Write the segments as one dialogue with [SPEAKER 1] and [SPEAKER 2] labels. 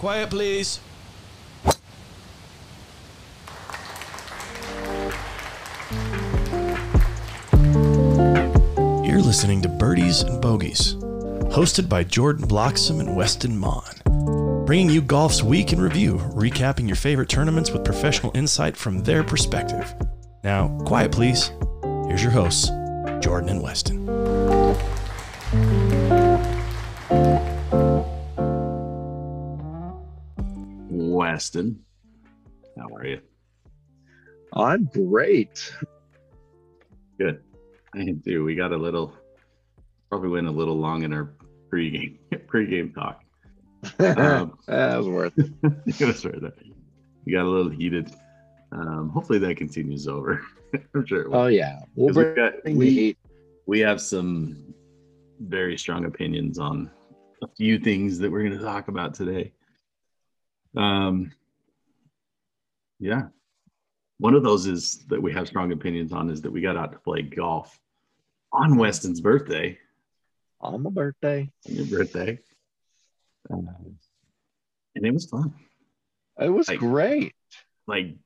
[SPEAKER 1] Quiet, please. You're listening to Birdies and Bogeys, hosted by Jordan Bloxham and Weston Mon, bringing you golf's week in review, recapping your favorite tournaments with professional insight from their perspective. Now, quiet, please. Here's your hosts, Jordan and Weston.
[SPEAKER 2] Weston, how are you?
[SPEAKER 3] I'm great.
[SPEAKER 2] Good. I do. We got a little, probably went a little long in our pregame pregame talk. Um,
[SPEAKER 3] that was worth it.
[SPEAKER 2] it was worth it. We got a little heated. Um, hopefully that continues over. I'm sure. it will.
[SPEAKER 3] Oh yeah, we'll bring
[SPEAKER 2] got- we,
[SPEAKER 3] heat.
[SPEAKER 2] we have some very strong opinions on a few things that we're going to talk about today. Um, yeah, one of those is that we have strong opinions on is that we got out to play golf on Weston's birthday,
[SPEAKER 3] on my birthday.
[SPEAKER 2] on your birthday, Um, and it was fun.
[SPEAKER 3] It was
[SPEAKER 2] Like-
[SPEAKER 3] great.
[SPEAKER 2] Like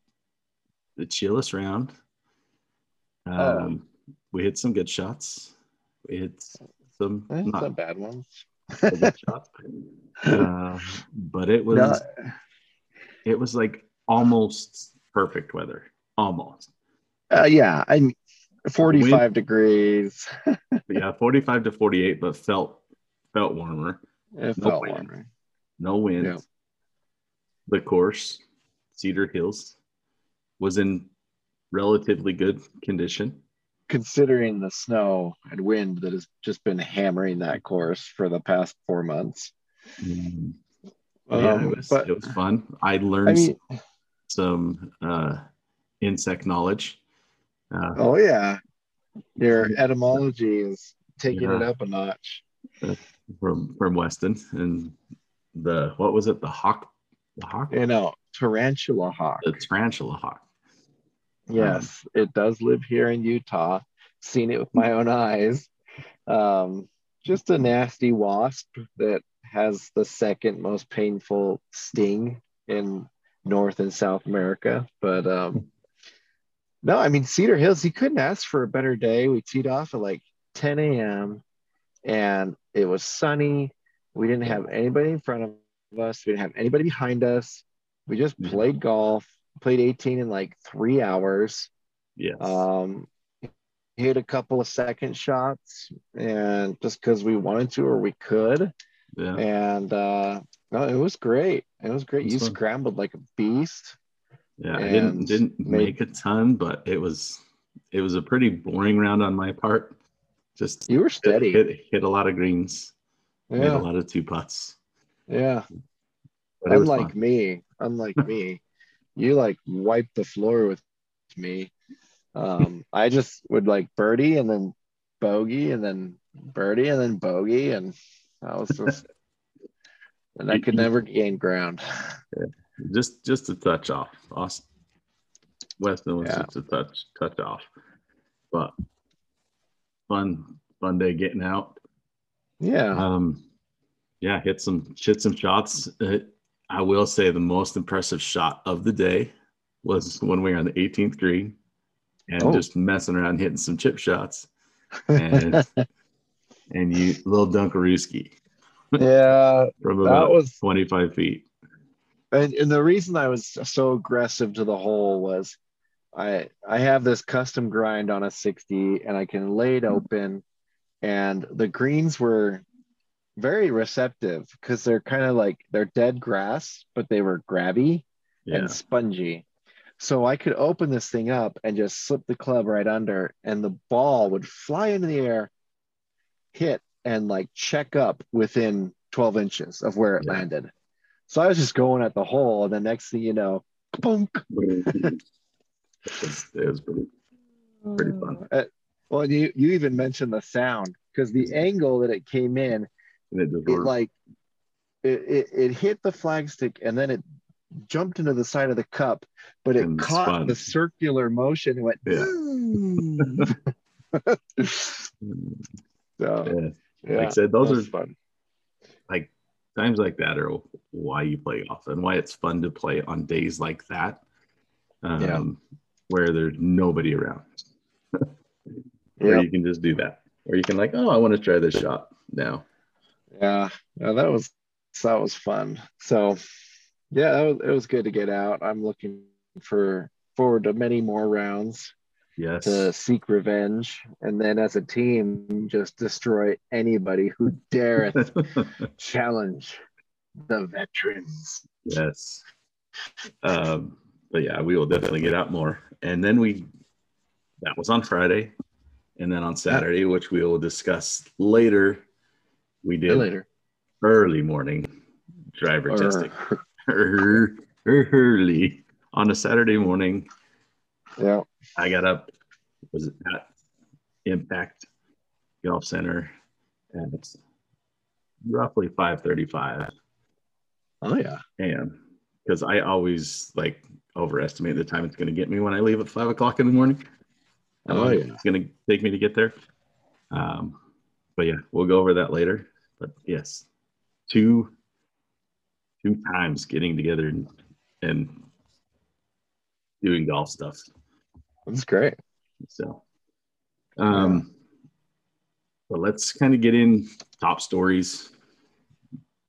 [SPEAKER 2] the chillest round. Um,
[SPEAKER 3] Oh.
[SPEAKER 2] We hit some good shots. We hit some
[SPEAKER 3] Eh,
[SPEAKER 2] not
[SPEAKER 3] Some bad ones.
[SPEAKER 2] So good shots. Uh, but it was
[SPEAKER 3] No,
[SPEAKER 2] it was like almost perfect weather almost
[SPEAKER 3] uh, yeah, I'm 45 degrees.
[SPEAKER 2] yeah 45 to 48 but felt felt warmer
[SPEAKER 3] It
[SPEAKER 2] No
[SPEAKER 3] felt
[SPEAKER 2] wind.
[SPEAKER 3] warmer.
[SPEAKER 2] no wind
[SPEAKER 3] Yeah.
[SPEAKER 2] the course cedar hills was in relatively good condition
[SPEAKER 3] Considering the snow and wind that has just been hammering that course for the past four months.
[SPEAKER 2] Mm, yeah
[SPEAKER 3] Um,
[SPEAKER 2] it was
[SPEAKER 3] but
[SPEAKER 2] it was fun. I learned
[SPEAKER 3] I mean,
[SPEAKER 2] some uh insect knowledge. Uh,
[SPEAKER 3] oh yeah, your etymology is taking it up a notch.
[SPEAKER 2] from from weston and the what was it? The hawk the hawk?
[SPEAKER 3] You know, tarantula hawk.
[SPEAKER 2] the tarantula hawk
[SPEAKER 3] Yes, it does live here in Utah. Seen it with my own eyes. Um, just a nasty wasp that has the second most painful sting in North and South America. But um, no, I mean Cedar Hills. You couldn't ask for a better day. We teed off at like 10 a.m. and it was sunny. We didn't have anybody in front of us. We didn't have anybody behind us. We just
[SPEAKER 2] Mhm.
[SPEAKER 3] played golf. Played 18 in like three hours.
[SPEAKER 2] yes
[SPEAKER 3] Um, hit a couple of second shots, and just because we wanted to or we could,
[SPEAKER 2] yeah
[SPEAKER 3] and uh, no, it was great. It was great.
[SPEAKER 2] It was
[SPEAKER 3] You
[SPEAKER 2] fun.
[SPEAKER 3] scrambled like a beast.
[SPEAKER 2] yeah i didn't didn't
[SPEAKER 3] made-
[SPEAKER 2] make a ton but it was it was a pretty boring round on my part just
[SPEAKER 3] You were steady.
[SPEAKER 2] hit, hit a lot of greens made a lot of two putts
[SPEAKER 3] yeah. Unlike me, unlike me, you like wiped the floor with me. Um, I just would like birdie and then bogey and then birdie and then bogey, and I was just. And I could never gain ground.
[SPEAKER 2] just just a touch off Austin Weston was
[SPEAKER 3] Yeah.
[SPEAKER 2] just a touch touch off but fun fun day getting out
[SPEAKER 3] Yeah.
[SPEAKER 2] Um, yeah, hit some hit some shots. I will say the most impressive shot of the day was when we were on the 18th green and
[SPEAKER 3] Oh.
[SPEAKER 2] just messing around hitting some chip shots. And and you little Dunkarooski
[SPEAKER 3] yeah.
[SPEAKER 2] from
[SPEAKER 3] That
[SPEAKER 2] about
[SPEAKER 3] was
[SPEAKER 2] 25 feet.
[SPEAKER 3] and, and the reason I was so aggressive to the hole was I I have this custom grind on a 60 and I can lay it open and the greens were very receptive because they're kind of like they're dead grass, but they were grabby
[SPEAKER 2] Yeah,
[SPEAKER 3] and spongy. So I could open this thing up and just slip the club right under, and the ball would fly into the air, hit, and like check up within 12 inches of where it
[SPEAKER 2] Yeah.
[SPEAKER 3] landed. So I was just going at the hole, and the next thing you know, boom.
[SPEAKER 2] it was, it was pretty. Pretty fun.
[SPEAKER 3] Uh, well, you you even mentioned the sound because the angle that it came in,
[SPEAKER 2] And it
[SPEAKER 3] it like it, it, it hit the flagstick and then it jumped into the side of the cup, but it
[SPEAKER 2] And
[SPEAKER 3] caught
[SPEAKER 2] spun.
[SPEAKER 3] the circular motion and went.
[SPEAKER 2] Yeah.
[SPEAKER 3] so,
[SPEAKER 2] yeah.
[SPEAKER 3] yeah,
[SPEAKER 2] Like I said, those are
[SPEAKER 3] fun.
[SPEAKER 2] times like that are why you play golf and why it's fun to play on days like that um,
[SPEAKER 3] Yeah.
[SPEAKER 2] where there's nobody around where you can just do that or you can like oh i want to try this shot now
[SPEAKER 3] Yeah, no, that was that was fun. So, yeah, that was, it was good to get out. I'm looking for forward to many more rounds
[SPEAKER 2] yes
[SPEAKER 3] to seek revenge, and then as a team, just destroy anybody who dareth challenge the veterans.
[SPEAKER 2] yes um, but yeah we will definitely get out more and then we that was on friday and then on saturday which we will discuss later we did.
[SPEAKER 3] later.
[SPEAKER 2] early morning driver
[SPEAKER 3] Or-
[SPEAKER 2] testing. Early. On a saturday morning.
[SPEAKER 3] Yeah,
[SPEAKER 2] i got up. Was it at impact golf center? At roughly 5.35
[SPEAKER 3] oh yeah,
[SPEAKER 2] am because I always like overestimate the time it's going to get me when I leave at five o'clock in the morning.
[SPEAKER 3] Oh,
[SPEAKER 2] long
[SPEAKER 3] yeah.
[SPEAKER 2] It's going to take me to get there. Um, but yeah, we'll go over that later. But yes, two two times getting together and, and doing golf stuff.
[SPEAKER 3] that's great.
[SPEAKER 2] So, um, but let's kind of get in top stories.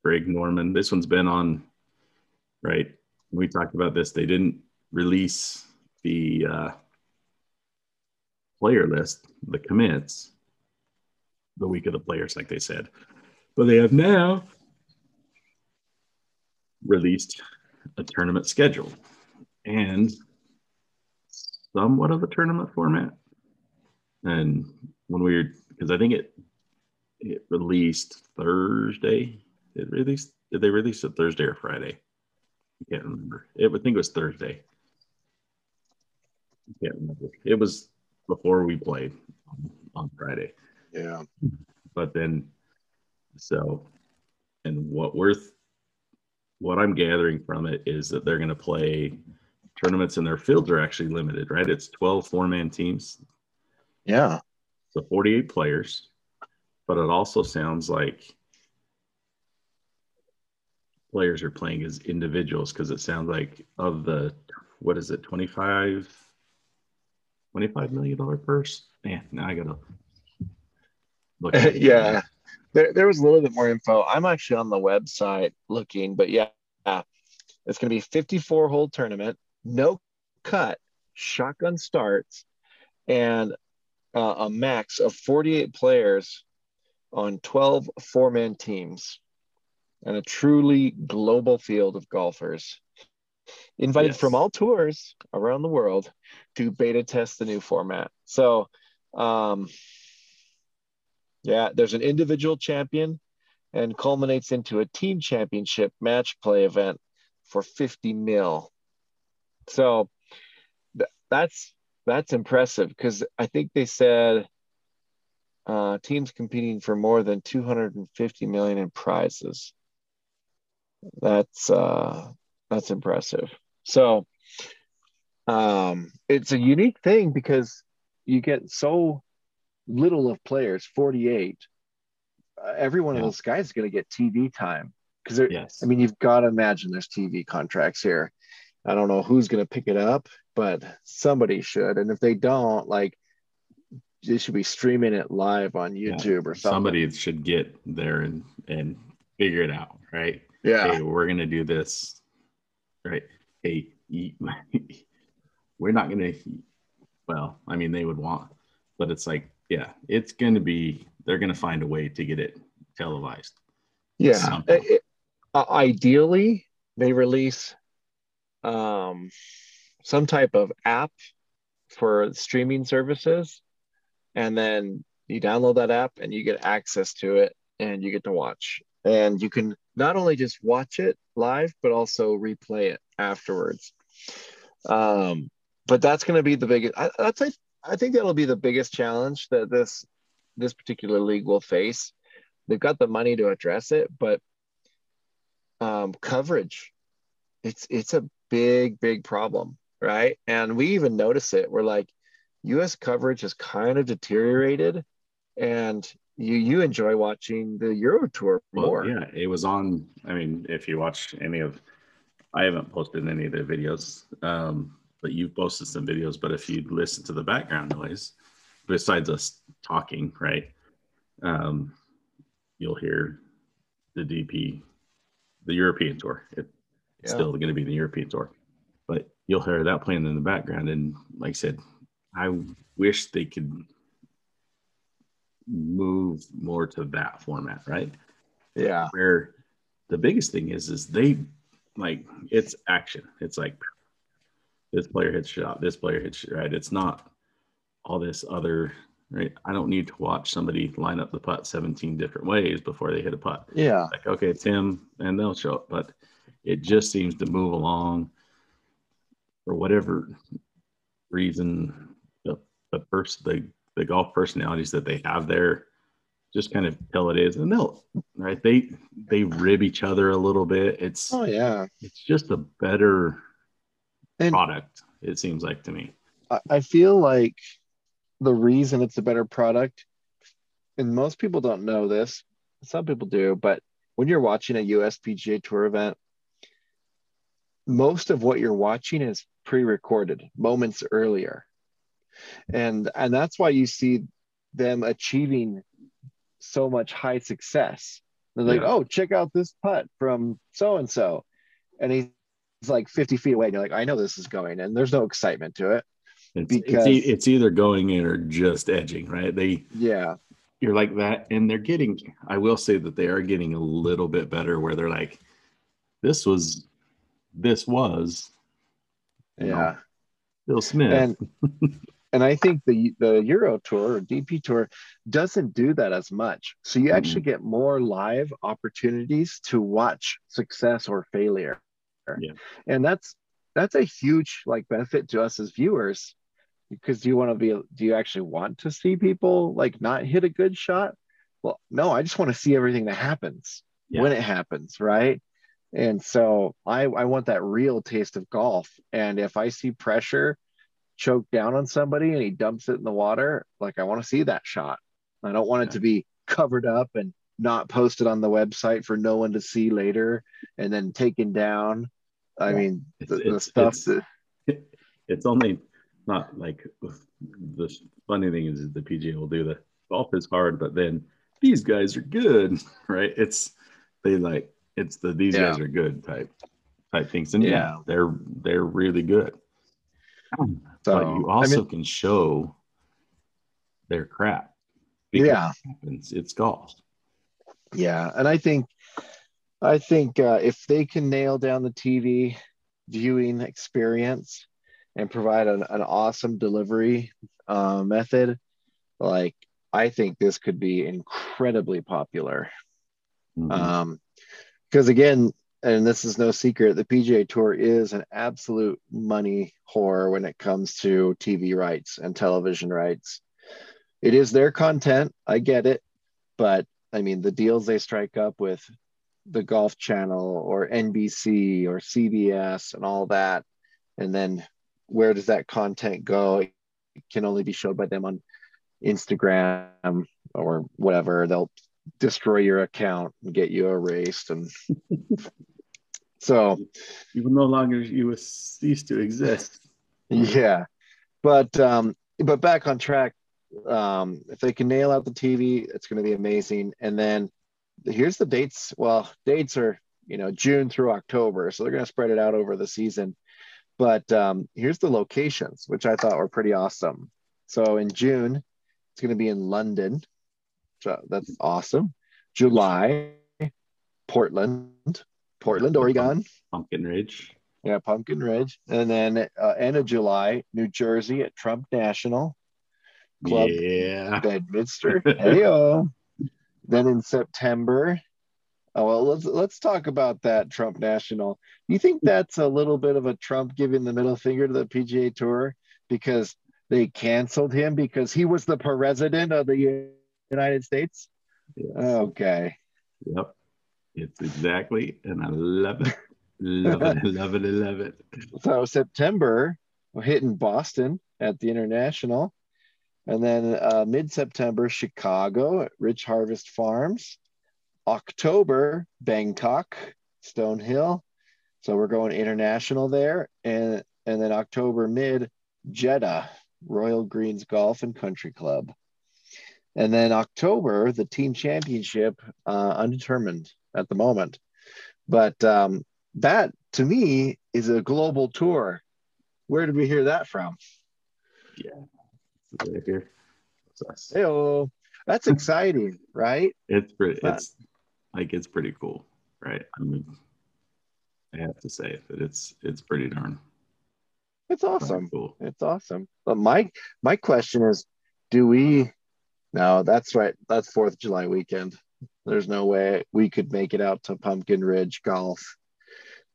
[SPEAKER 2] Greg Norman. This one's been on, right? We talked about this. They didn't release the uh, player list, the commits, the week of the players, like they said, but they have now released a tournament schedule and somewhat of a tournament format. And when we were, because I think it it released Thursday. It released. Did they release it Thursday or Friday? I can't remember. It, I think it was Thursday. I can't remember. It was before we played on, on Friday
[SPEAKER 3] Yeah,
[SPEAKER 2] but then so and what we're th- what i'm gathering from it is that they're going to play tournaments and their fields are actually limited right? It's 12 four-man teams.
[SPEAKER 3] Yeah,
[SPEAKER 2] so 48 players but it also sounds like players are playing as individuals because it sounds like of the what is it 25 25 million dollar purse? Man now i gotta look at
[SPEAKER 3] yeah. There, there was a little bit more info. I'm actually on the website looking, but yeah, it's going to be 54 hole tournament, no cut, shotgun starts, and uh, a max of 48 players on 12 four man teams, and a truly global field of golfers invited
[SPEAKER 2] Yes.
[SPEAKER 3] from all tours around the world to beta test the new format. So, um, yeah, there's an individual champion and culminates into a team championship match play event for 50 mil. So th- that's that's impressive because I think they said uh, teams competing for more than 250 million in prizes. That's uh, that's impressive. So um, it's a unique thing because you get so little of players 48 uh, every one of those guys is going to get tv time because
[SPEAKER 2] yes.
[SPEAKER 3] I mean you've got to imagine there's tv contracts here. I don't know who's going to pick it up but somebody should and if they don't like they should be streaming it live on
[SPEAKER 2] Yeah.
[SPEAKER 3] youtube or something.
[SPEAKER 2] Somebody should get there and and figure it out right?
[SPEAKER 3] Yeah.
[SPEAKER 2] Hey we're gonna do this right? Hey we're not gonna well i mean they would want but it's like yeah it's gonna be they're gonna find a way to get it televised
[SPEAKER 3] Yeah. It- uh, ideally, they release um, some type of app for streaming services, and then you download that app and you get access to it, and you get to watch. And you can not only just watch it live, but also replay it afterwards. Um, but that's going to be the biggest. I, that's I, I think that'll be the biggest challenge that this this particular league will face they've got the money to address it, but um, coverage, it's it's a big big problem, right? And we even notice it. We're like, U.S. coverage has kind of deteriorated, and you you enjoy watching the Euro Tour
[SPEAKER 2] Well,
[SPEAKER 3] more.
[SPEAKER 2] yeah, it was on. I mean, if you watch any of, I haven't posted any of the videos, um, but you've posted some videos. But if you listen to the background noise, besides us talking, right, um, you'll hear the DP, the European tour. It's
[SPEAKER 3] Yeah.
[SPEAKER 2] still going to be the European tour, but you'll hear that playing in the background. And like I said, I wish they could move more to that format, right?
[SPEAKER 3] Yeah.
[SPEAKER 2] where the biggest thing is is they like it's action it's like this player hits shot this player hits shot, right? It's not all this other right? I don't need to watch somebody line up the putt 17 different ways before they hit a putt.
[SPEAKER 3] Yeah.
[SPEAKER 2] like okay it's him and they'll show up but it just seems to move along for whatever reason the the person the, the golf personalities that they have there just kind of tell it is and they'll right? They they rib each other a little bit. It's
[SPEAKER 3] Oh yeah.
[SPEAKER 2] it's just a better
[SPEAKER 3] And
[SPEAKER 2] product it seems like to me
[SPEAKER 3] I- feel like the reason it's a better product, and most people don't know this, some people do, but when you're watching a USPGA Tour event, most of what you're watching is pre-recorded moments earlier, and and that's why you see them achieving so much high success. They're like,
[SPEAKER 2] Yeah.
[SPEAKER 3] oh, check out this putt from so and so, and he's like 50 feet away. And you're like, I know this is going, and there's no excitement to it.
[SPEAKER 2] it's,
[SPEAKER 3] Because-
[SPEAKER 2] it's, it's either going in or just edging right they
[SPEAKER 3] Yeah.
[SPEAKER 2] you're like that and they're getting i will say that they are getting a little bit better where they're like this was this was you know,
[SPEAKER 3] Yeah.
[SPEAKER 2] Bill Smith.
[SPEAKER 3] And and I think the the Euro tour or DP tour doesn't do that as much. So you actually get more live opportunities to watch success or failure.
[SPEAKER 2] Yeah.
[SPEAKER 3] And that's that's a huge like benefit to us as viewers because do you want to be do you actually want to see people like not hit a good shot? Well, no, I just want to see everything that happens
[SPEAKER 2] Yeah.
[SPEAKER 3] when it happens, right? And so I, I want that real taste of golf. And if I see pressure choke down on somebody and he dumps it in the water, like I want to see that shot. I don't want it to be covered up and not posted on the website for no one to see later and then taken down. I
[SPEAKER 2] Yeah.
[SPEAKER 3] mean,
[SPEAKER 2] It's-
[SPEAKER 3] the, the
[SPEAKER 2] it's-
[SPEAKER 3] stuff
[SPEAKER 2] it's-
[SPEAKER 3] that,
[SPEAKER 2] it's only not like the funny thing is the PGA will do the golf is hard, but then these guys are good, right? It's they like it's the these
[SPEAKER 3] Yeah.
[SPEAKER 2] guys are good type type things, and yeah,
[SPEAKER 3] Yeah.
[SPEAKER 2] they're they're really good.
[SPEAKER 3] So,
[SPEAKER 2] but you
[SPEAKER 3] I
[SPEAKER 2] also
[SPEAKER 3] mean-
[SPEAKER 2] can show their crap. because
[SPEAKER 3] yeah,
[SPEAKER 2] it happens. It's golf.
[SPEAKER 3] yeah. And I think, I think uh, if they can nail down the TV viewing experience and provide an, an awesome delivery uh, method, like I think this could be incredibly popular.
[SPEAKER 2] Mhm.
[SPEAKER 3] Um, because again, and this is no secret, the PGA Tour is an absolute money whore when it comes to TV rights and television rights. It is their content, I get it, but I mean the deals they strike up with the Golf Channel or NBC or CBS and all that, and then where does that content go? It can only be showed by them on Instagram or whatever. They'll destroy your account and get you erased and so
[SPEAKER 2] you will no longer you will cease to exist.
[SPEAKER 3] yeah but um but back on track um if they can nail out the tv it's going to be amazing and then here's the dates well dates are you know june through october so they're going to spread it out over the season but um here's the locations which i thought were pretty awesome so in june it's going to be in london so that's awesome july portland portland oregon
[SPEAKER 2] Pumpkin Ridge.
[SPEAKER 3] yeah, Pumpkin Ridge. And then uh, end of July, New Jersey at Trump National Club
[SPEAKER 2] Yeah.
[SPEAKER 3] Bedminster. Heyo. Then in September, oh well, let's let's talk about that Trump National. You think that's a little bit of a Trump giving the middle finger to the PGA Tour because they canceled him because he was the president of the United States?
[SPEAKER 2] Yes.
[SPEAKER 3] Okay.
[SPEAKER 2] Yep. It's exactly, and I love it. Love it. love it. Love it.
[SPEAKER 3] So September, we're hitting Boston at the International. And then uh, mid September, Chicago at Rich Harvest Farms. October, Bangkok, Stonehill. So we're going international there. And, and then October mid, Jeddah, Royal Greens Golf and Country Club. And then October, the team championship, uh, undetermined at the moment. But um, that to me is a global tour. Where did we hear that from?
[SPEAKER 2] Yeah, right here.
[SPEAKER 3] Hey, that's exciting, right?
[SPEAKER 2] It's pretty. It's like it's pretty cool, right? I mean, I have to say that it's it's pretty darn.
[SPEAKER 3] It's awesome. Cool. It's awesome. But my my question is, do we? No, that's right. That's Fourth of July weekend. There's no way we could make it out to Pumpkin Ridge Golf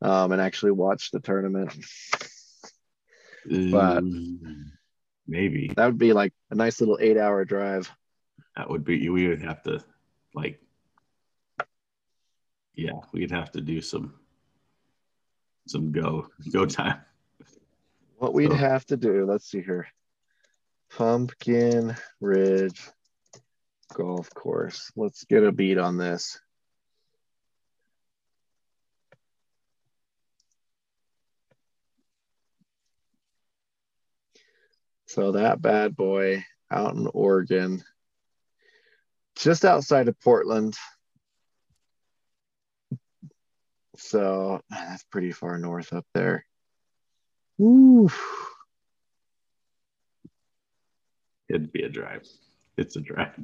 [SPEAKER 3] um, and actually watch the tournament. but
[SPEAKER 2] um, maybe
[SPEAKER 3] that would be like a nice little eight hour drive.
[SPEAKER 2] That would be, we would have to like, yeah, we'd have to do some, some go, go time.
[SPEAKER 3] What we'd so. have to do, let's see here. Pumpkin Ridge golf course. Let's get a beat on this. So that bad boy out in Oregon, just outside of Portland. So that's pretty far north up there. Woo.
[SPEAKER 2] It'd be a drive. It's a drive.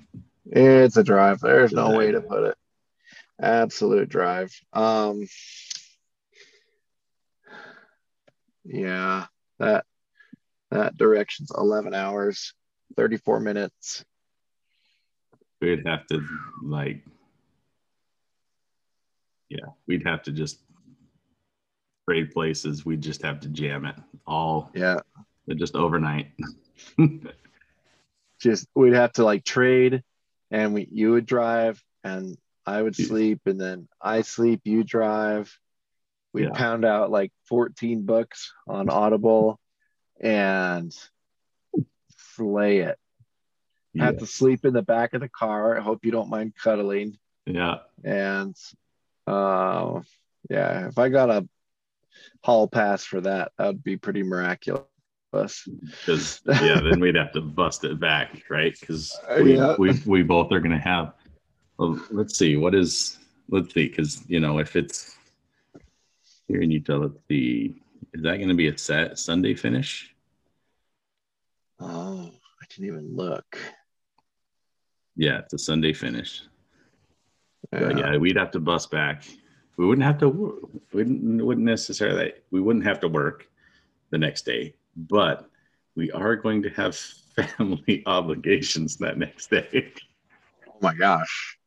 [SPEAKER 3] It's a drive. There's no way to put it. Absolute drive. Um yeah, that that direction's 11 hours, 34 minutes.
[SPEAKER 2] We'd have to like yeah, we'd have to just trade places. We'd just have to jam it all.
[SPEAKER 3] Yeah.
[SPEAKER 2] Just overnight.
[SPEAKER 3] just we'd have to like trade and we you would drive and I would sleep and then I sleep, you drive. We'd yeah. pound out like 14 books on Audible and slay it. Yeah. Have to sleep in the back of the car. I hope you don't mind cuddling.
[SPEAKER 2] Yeah.
[SPEAKER 3] And uh yeah, if I got a hall pass for that, that would be pretty miraculous.
[SPEAKER 2] Because yeah, then we'd have to bust it back, right? Because uh, we, yeah. we we both are gonna have. Well, let's see. What is? Let's see. Because you know, if it's here in Utah, let's see. Is that going to be a set Sunday finish?
[SPEAKER 3] Oh, I didn't even look.
[SPEAKER 2] Yeah, it's a Sunday finish. Yeah. yeah, we'd have to bust back. We wouldn't have to. We wouldn't, wouldn't necessarily. We wouldn't have to work the next day but we are going to have family obligations that next day.
[SPEAKER 3] Oh my gosh.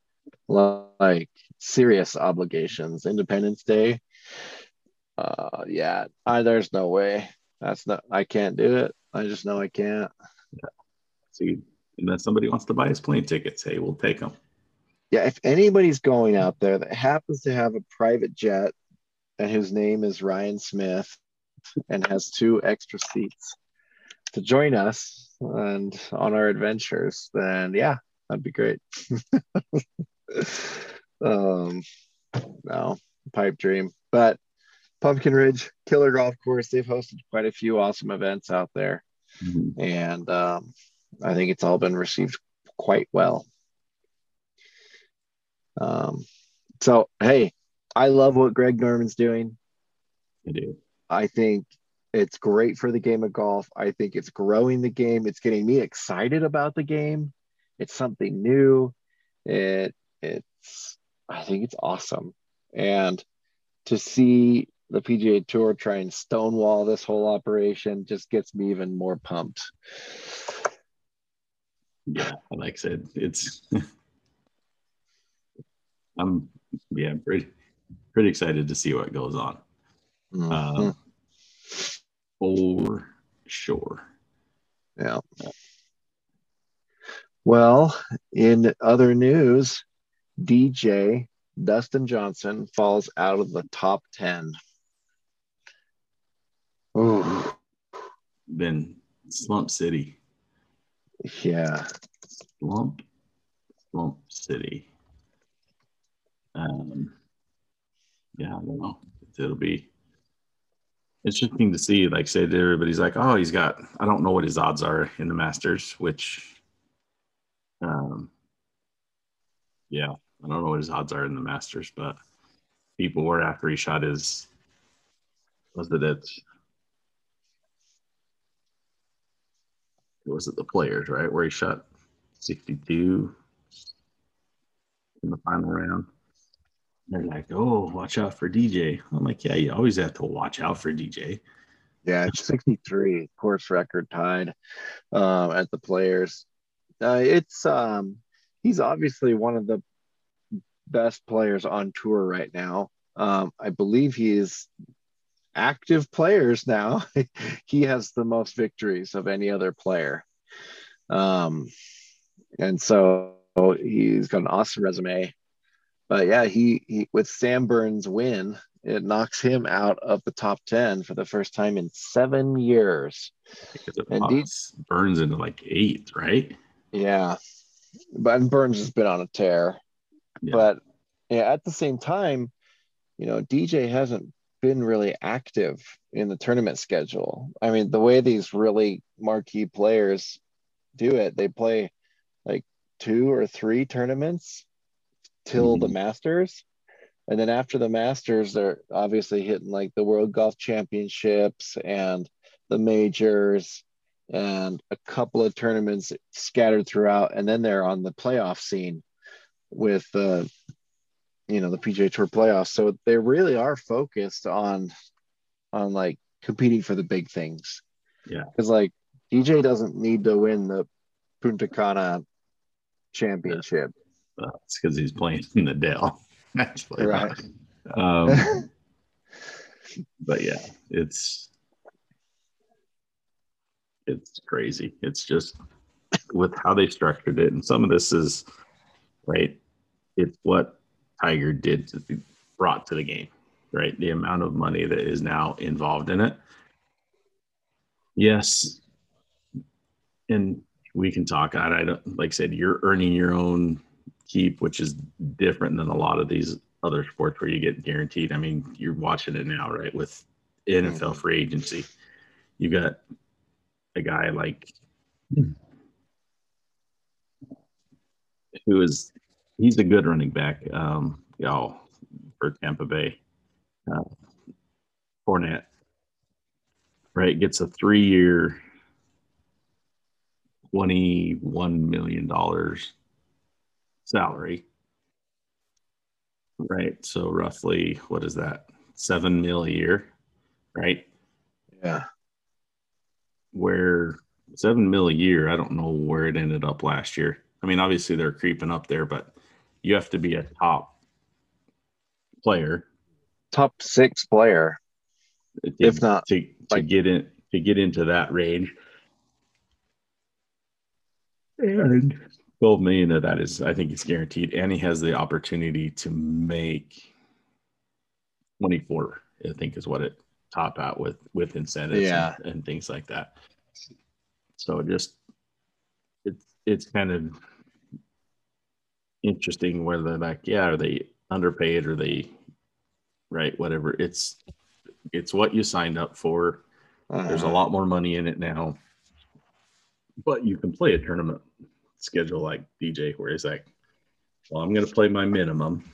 [SPEAKER 3] Like serious obligations. Independence Day. Uh yeah, I, there's no way. That's not I can't do it. I just know I can't.
[SPEAKER 2] Yeah. See, unless somebody wants to buy his plane tickets, hey, we'll take them.
[SPEAKER 3] Yeah, if anybody's going out there that happens to have a private jet and whose name is Ryan Smith, and has two extra seats to join us and on our adventures, then yeah, that'd be great. um, no, pipe dream. But Pumpkin Ridge Killer Golf Course, they've hosted quite a few awesome events out there. Mm-hmm. And um, I think it's all been received quite well. Um, so, hey, I love what Greg Norman's doing.
[SPEAKER 2] I do.
[SPEAKER 3] I think it's great for the game of golf. I think it's growing the game. It's getting me excited about the game. It's something new. It it's I think it's awesome. And to see the PGA Tour try and stonewall this whole operation just gets me even more pumped.
[SPEAKER 2] Yeah, like I said, it's I'm yeah, pretty pretty excited to see what goes on. Mm-hmm. Uh, for sure.
[SPEAKER 3] Yeah. Well, in other news, DJ Dustin Johnson falls out of the top 10.
[SPEAKER 2] Been slump city.
[SPEAKER 3] Yeah.
[SPEAKER 2] Slump, Slump City. Um, yeah, I don't know. It'll be interesting to see. Like, say, everybody's like, "Oh, he's got." I don't know what his odds are in the Masters, which, um, yeah, I don't know what his odds are in the Masters, but people were after he shot his. Was it at? Was it the players right where he shot sixty-two in the final round? They're like, "Oh, watch out for DJ." I'm like, "Yeah, you always have to watch out for DJ."
[SPEAKER 3] Yeah, it's 63 course record tied um, at the players. Uh, it's um, he's obviously one of the best players on tour right now. Um, I believe he is active players now. he has the most victories of any other player. Um, and so he's got an awesome resume. But yeah, he, he with Sam Burns' win, it knocks him out of the top 10 for the first time in seven years.
[SPEAKER 2] And Burns into like eighth, right?
[SPEAKER 3] Yeah. But Burns has been on a tear. Yeah. But yeah, at the same time, you know, DJ hasn't been really active in the tournament schedule. I mean, the way these really marquee players do it, they play like two or three tournaments till mm-hmm. the Masters. And then after the Masters, they're obviously hitting like the World Golf Championships and the majors and a couple of tournaments scattered throughout. And then they're on the playoff scene with uh, you know the PGA Tour playoffs. So they really are focused on on like competing for the big things.
[SPEAKER 2] Yeah,
[SPEAKER 3] because like DJ doesn't need to win the Punta Cana championship.
[SPEAKER 2] Well, it's because he's playing in the Dell.
[SPEAKER 3] Actually, right.
[SPEAKER 2] Um, but yeah, it's it's crazy. It's just with how they structured it, and some of this is right. It's what Tiger did to be brought to the game, right? The amount of money that is now involved in it. Yes. And we can talk. I, I don't like I said, you're earning your own keep, which is different than a lot of these other sports where you get guaranteed. I mean, you're watching it now, right? With NFL mm-hmm. free agency. You got a guy like who is he's a good running back. Um, y'all for Tampa Bay. Uh, Fournette, right, gets a three-year, twenty-one million dollars salary. Right, so roughly, what is that? Seven mil a year, right?
[SPEAKER 3] Yeah.
[SPEAKER 2] Where seven mil a year, I don't know where it ended up last year. I mean, obviously they're creeping up there, but you have to be a top player,
[SPEAKER 3] top six player,
[SPEAKER 2] to, if not to, to like, get in to get into that range. And 12 million of that is, I think, it's guaranteed. And he has the opportunity to make 24, I think, is what it top out with with incentives
[SPEAKER 3] yeah.
[SPEAKER 2] and, and things like that. So just it's it's kind of interesting whether they're like, yeah, are they underpaid or they right, whatever. It's it's what you signed up for. Uh-huh. There's a uh-huh. lot more money in it now. But you can play a tournament schedule like DJ where it's like, well, I'm gonna play my minimum.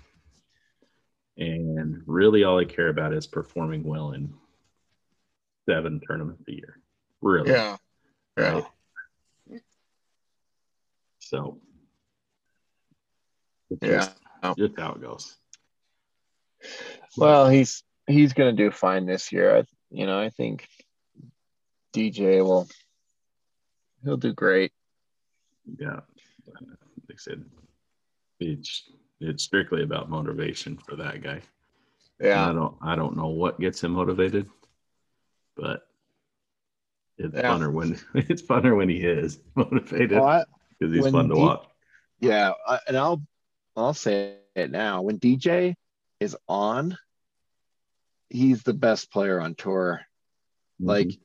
[SPEAKER 2] And really all I care about is performing well in seven tournaments a year. Really.
[SPEAKER 3] Yeah. Yeah. Right?
[SPEAKER 2] So
[SPEAKER 3] yeah.
[SPEAKER 2] Just, just how it goes.
[SPEAKER 3] Well, he's he's going to do fine this year. I, you know, I think DJ will he'll do great.
[SPEAKER 2] Yeah, like I said, it's it's strictly about motivation for that guy.
[SPEAKER 3] Yeah,
[SPEAKER 2] and I don't I don't know what gets him motivated, but it's yeah. funner when it's funner when he is motivated because well, he's fun to D- watch.
[SPEAKER 3] Yeah, and I'll I'll say it now. When DJ is on, he's the best player on tour. Mm-hmm. Like,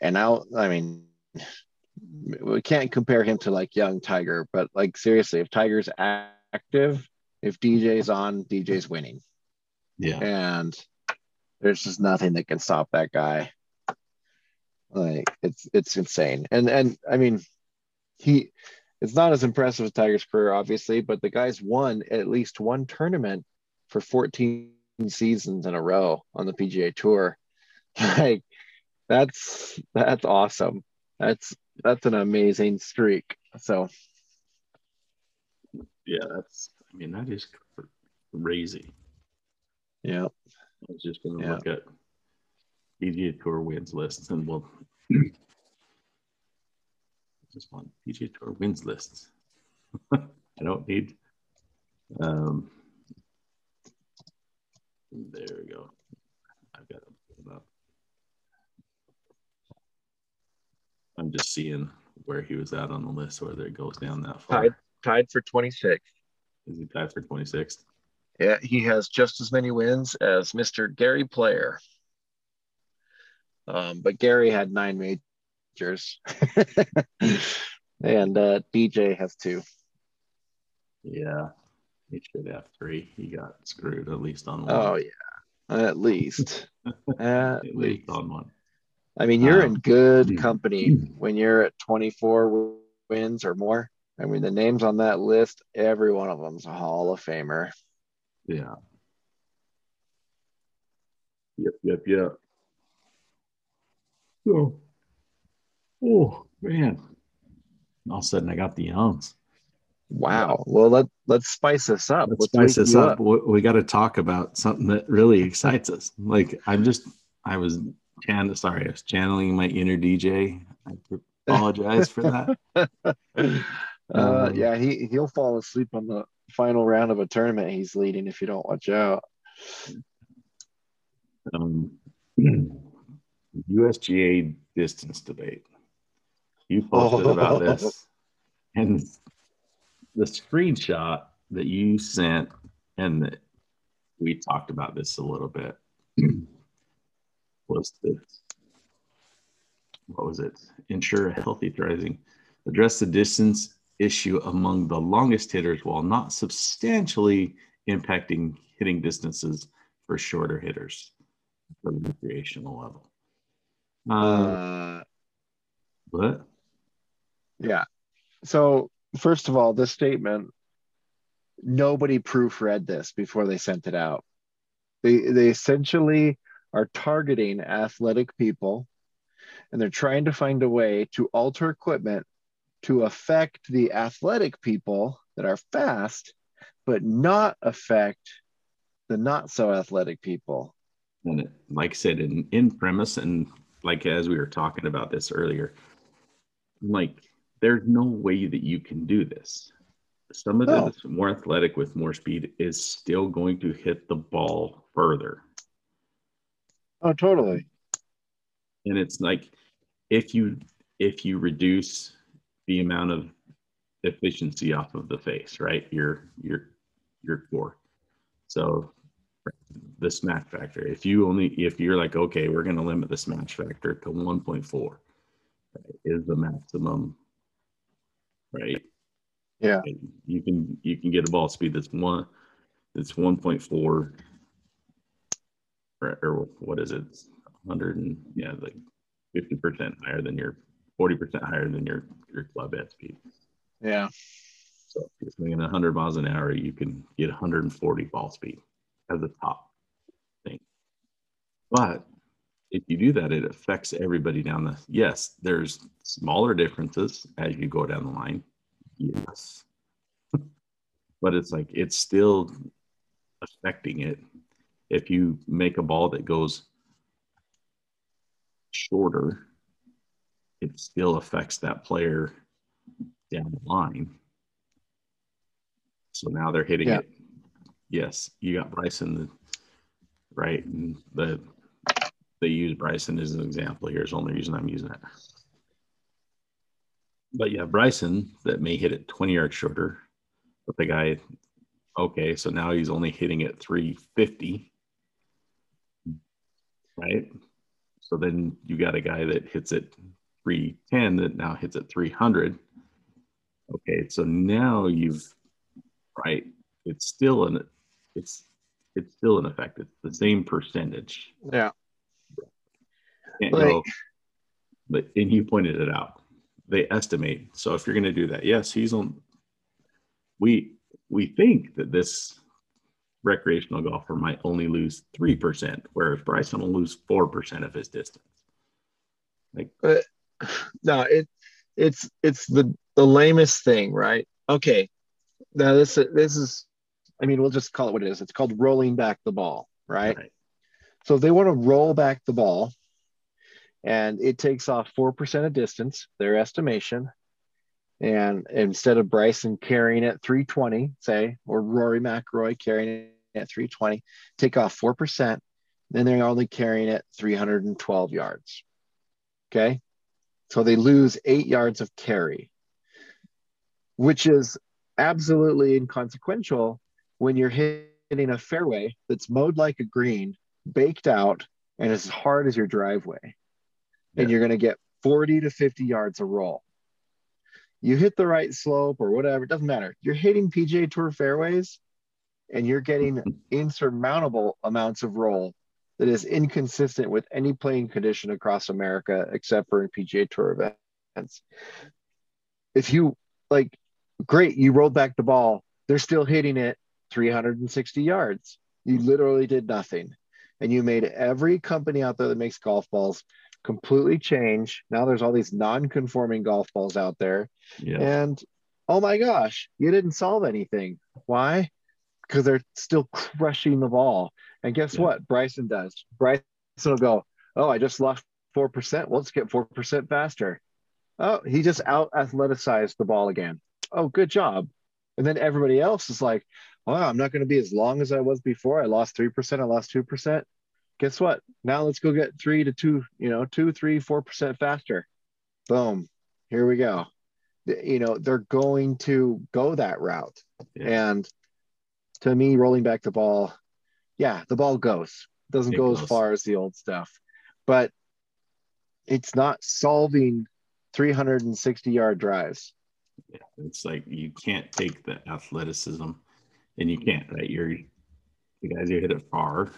[SPEAKER 3] and I'll, I mean, we can't compare him to like young Tiger, but like seriously, if Tiger's active, if DJ's on, DJ's winning.
[SPEAKER 2] Yeah.
[SPEAKER 3] And there's just nothing that can stop that guy. Like it's it's insane. And and I mean he it's not as impressive as Tiger's career, obviously, but the guy's won at least one tournament for 14 seasons in a row on the PGA tour. Like that's that's awesome. That's that's an amazing streak. So
[SPEAKER 2] yeah, that's I mean that is crazy.
[SPEAKER 3] Yeah.
[SPEAKER 2] I was just gonna
[SPEAKER 3] Yeah.
[SPEAKER 2] look at PGA Tour wins lists and we'll just want PGA Tour wins lists. I don't need um there we go. I've got it up. I'm just seeing where he was at on the list, whether it goes down that far.
[SPEAKER 3] Tied. tied for 26.
[SPEAKER 2] Is he tied for 26th?
[SPEAKER 3] Yeah, he has just as many wins as Mr. Gary Player. Um, but Gary had nine majors. and uh, DJ has two.
[SPEAKER 2] Yeah. He should have three. He got screwed at least on one.
[SPEAKER 3] Oh yeah. At least. At
[SPEAKER 2] at
[SPEAKER 3] least.
[SPEAKER 2] on one.
[SPEAKER 3] I mean, you're
[SPEAKER 2] Um,
[SPEAKER 3] in good company when you're at 24 wins or more. I mean, the names on that list, every one of them's a Hall of Famer.
[SPEAKER 2] Yeah. Yep, yep, yep. Oh, oh man. All of a sudden I got the yawns.
[SPEAKER 3] Wow. Well, let let's spice this up.
[SPEAKER 2] Let's
[SPEAKER 3] Let's
[SPEAKER 2] spice this
[SPEAKER 3] you
[SPEAKER 2] up. We, we got to talk about something that really excites us. Like I'm just, I was chan- sorry, I was channeling my inner DJ. I apologize for that.
[SPEAKER 3] Uh,
[SPEAKER 2] Um,
[SPEAKER 3] yeah, he he'll fall asleep on the final round of a tournament he's leading if you don't watch out.
[SPEAKER 2] Um, USGA distance debate. You posted about this, and the screenshot that you sent, and that we talked about this a little bit, was this. What was it? Ensure a healthy thriving. Address the distance issue among the longest hitters while not substantially impacting hitting distances for shorter hitters for the recreational level. Uh,
[SPEAKER 3] Uh,
[SPEAKER 2] but
[SPEAKER 3] yeah. So first of all, this statement, nobody proofread this before they sent it out. They they essentially are targeting athletic people, and they're trying to find a way to alter equipment to affect the athletic people that are fast, but not affect the not so athletic people.
[SPEAKER 2] and like I said, in, in premise, and like as we were talking about this earlier, like there's no way that you can do this. Somebody
[SPEAKER 3] No.
[SPEAKER 2] that's more athletic with more speed is still going to hit the ball further.
[SPEAKER 3] Oh, totally.
[SPEAKER 2] and it's like if you if you reduce the amount of efficiency off of the face right your your your core so the smash factor if you only if you're like okay we're going to limit the smash factor to 1.4 right, is the maximum right?
[SPEAKER 3] Yeah.
[SPEAKER 2] You can you can get a ball speed that's one that's 1.4 or, or what is it? 100 and yeah like 50% higher than your 40% higher than your your club head speed.
[SPEAKER 3] Yeah.
[SPEAKER 2] so if you're swinging 100 miles an hour you can get 140 ball speed as a top thing. But if you do that it affects everybody down the yes there's smaller differences as you go down the line. Yes. But it's like it's still affecting it. If you make a ball that goes shorter it still affects that player down the line. So now they're hitting
[SPEAKER 3] Yeah.
[SPEAKER 2] it. Yes you got bryson the, right and the they use bryson as an example here's the only reason i'm using it but you have bryson that may hit it 20 yards shorter but the guy okay so now he's only hitting it 350 right so then you got a guy that hits it 310 that now hits it 300. Okay, so now you've right. It's still an it's it's still an effect. It's the same percentage.
[SPEAKER 3] Yeah.
[SPEAKER 2] Can't
[SPEAKER 3] Like-
[SPEAKER 2] go, but and you pointed it out. They estimate. So if you're going to do that, yes, he's on. We we think that this recreational golfer might only lose three percent, whereas Bryson will lose four percent of his distance.
[SPEAKER 3] Like, no it it's it's the the lamest thing right okay now this this is i mean we'll just call it what it is it's called rolling back the ball right,
[SPEAKER 2] Right.
[SPEAKER 3] so if they want to roll back the ball and it takes off 4% of distance their estimation. And instead of bryson carrying it 320 say or rory McIlroy carrying it at 320 take off 4% then they're only carrying it 312 yards. Okay? So they lose eight yards of carry, which is absolutely inconsequential when you're hitting a fairway that's mowed like a green, baked out, and as hard as your driveway. And you're going to get 40 to 50 yards of roll. You hit the right slope or whatever, it doesn't matter. You're hitting PGA Tour fairways and you're getting insurmountable amounts of roll that is inconsistent with any playing condition across America except for in PGA Tour events. If you like, great, you rolled back the ball, they're still hitting it 360 yards. You literally did nothing. And you made every company out there that makes golf balls completely change. Now there's all these non conforming golf balls out there.
[SPEAKER 2] Yeah.
[SPEAKER 3] And oh my gosh, you didn't solve anything. Why? Because they're still crushing the ball. And guess
[SPEAKER 2] Yeah.
[SPEAKER 3] what? Bryson does. Bryson will go, Oh, I just lost 4%. Well, let's get 4% faster. Oh, he just out athleticized the ball again. Oh, good job. And then everybody else is like, Wow, I'm not going to be as long as I was before. I lost 3%. I lost 2%. Guess what? Now let's go get three to two, you know, two, three, four percent faster. Boom. Here we go you know they're going to go that route
[SPEAKER 2] Yeah.
[SPEAKER 3] and to me rolling back the ball yeah the ball goes doesn't
[SPEAKER 2] It
[SPEAKER 3] go as far as the old stuff but it's not solving 360 yard drives
[SPEAKER 2] Yeah, it's like you can't take the athleticism, and you can't, right? You're the guys who hit it far,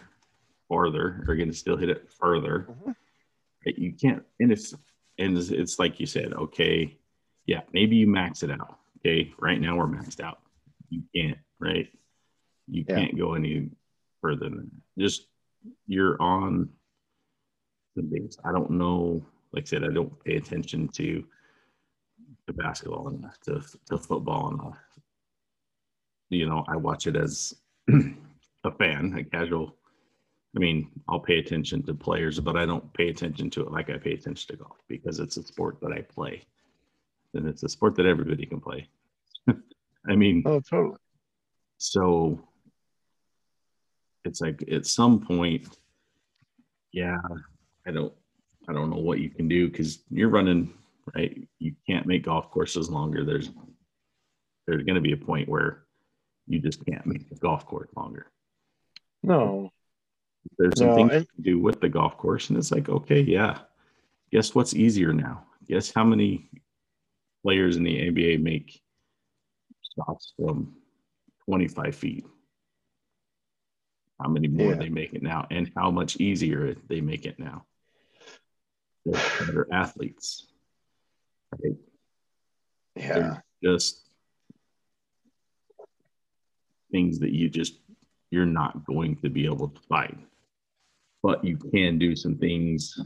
[SPEAKER 2] farther are going to still hit it further.
[SPEAKER 3] Mhm.
[SPEAKER 2] Right? You can't, and it's and it's, it's like you said, okay, yeah, maybe you max it out. Okay, right now we're maxed out. You can't, right? You
[SPEAKER 3] Yeah.
[SPEAKER 2] can't go any further than that. Just you're on the base. I don't know. Like I said, I don't pay attention to to basketball and to, to football and uh, you know i watch it as a fan a casual i mean i'll pay attention to players but i don't pay attention to it like i pay attention to golf because it's a sport that i play. And it's a sport that everybody can play. I mean
[SPEAKER 3] oh totally.
[SPEAKER 2] so it's like at some point yeah i don't i don't know what you can do because you're running right? You can't make golf courses longer. There's there's going to be a point where you just can't make the golf course longer.
[SPEAKER 3] No
[SPEAKER 2] there's some
[SPEAKER 3] No,
[SPEAKER 2] you can do with the golf course and it's like okay yeah. Guess what's easier now? Guess how many players in the nba make shots from 25 feet? How many more
[SPEAKER 3] Yeah.
[SPEAKER 2] they make it now and how much easier they make it now? They're better athletes right?
[SPEAKER 3] yeah.
[SPEAKER 2] just things that you just you're not going to be able to fight but you can do some things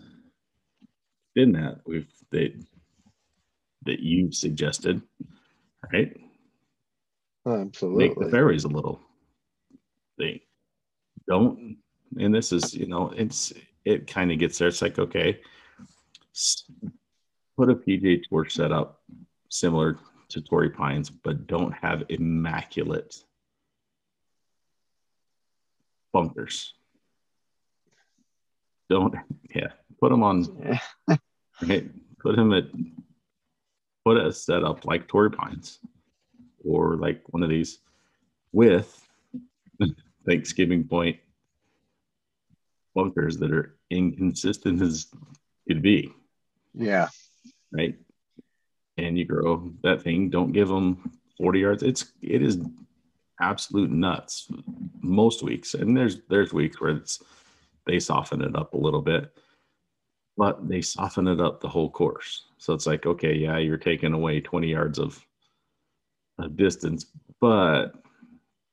[SPEAKER 2] in that with that that you've suggested right Absolutely. make the fairways a little they don't and this is you know it's it kind of gets there it's like okay put a PGA tour setup similar to Torrey Pines, but don't have immaculate bunkers. Don't, yeah, put them on, right? Put them at, put a setup like Torrey Pines or like one of these with Thanksgiving Point bunkers that are inconsistent as it could be.
[SPEAKER 3] yeah
[SPEAKER 2] right? And you grow that thing. Don't give them 40 yards. It's it is absolute nuts most weeks, and there's there's weeks where it's they soften it up a little bit, but they soften it up the whole course. So it's like, okay, yeah, you're taking away 20 yards of, of distance, but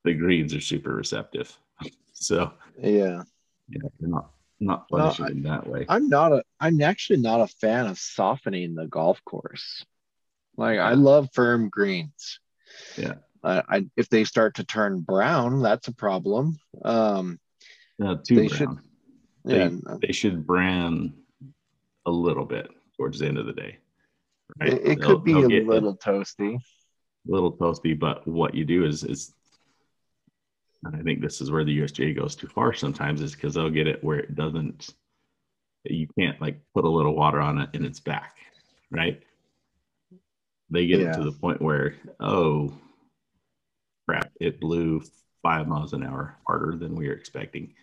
[SPEAKER 2] the greens are super receptive. So
[SPEAKER 3] yeah,
[SPEAKER 2] yeah, you're not not punishing
[SPEAKER 3] No, I,
[SPEAKER 2] that way.
[SPEAKER 3] I'm not a I'm actually not a fan of softening the golf course. Like I love firm greens.
[SPEAKER 2] Yeah.
[SPEAKER 3] Uh, I if they start to turn brown, that's a problem. Um
[SPEAKER 2] Uh, too
[SPEAKER 3] they should-
[SPEAKER 2] They, they should brand a little bit towards the end of the day. Right?
[SPEAKER 3] it, it could be a little toasty.
[SPEAKER 2] A little toasty, but what you do is is and I think this is where the USGA goes too far sometimes is because they'll get it where it doesn't you can't like put a little water on it and it's back, right? They get it to the point where, oh crap, it blew five miles an hour harder than we were expecting.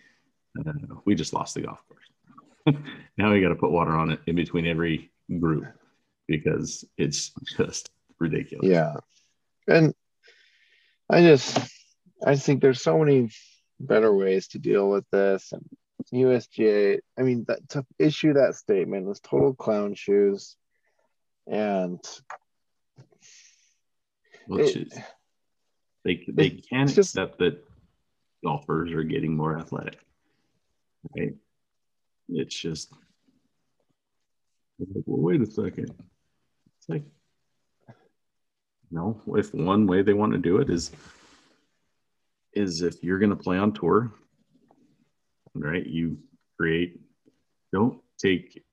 [SPEAKER 2] Uh, we just lost the golf course. now we got to put water on it in between every group because it's just ridiculous.
[SPEAKER 3] Yeah. And I just I think there's so many better ways to deal with this and USGA, I mean that to issue that statement was total clown shoes. And
[SPEAKER 2] Which
[SPEAKER 3] it-
[SPEAKER 2] is they they
[SPEAKER 3] it-
[SPEAKER 2] can
[SPEAKER 3] it's just-
[SPEAKER 2] accept that golfers are getting more athletic, right? It's just well, wait a second. It's like no, if one way they want to do it is is if you're going to play on tour, right? You create. Don't take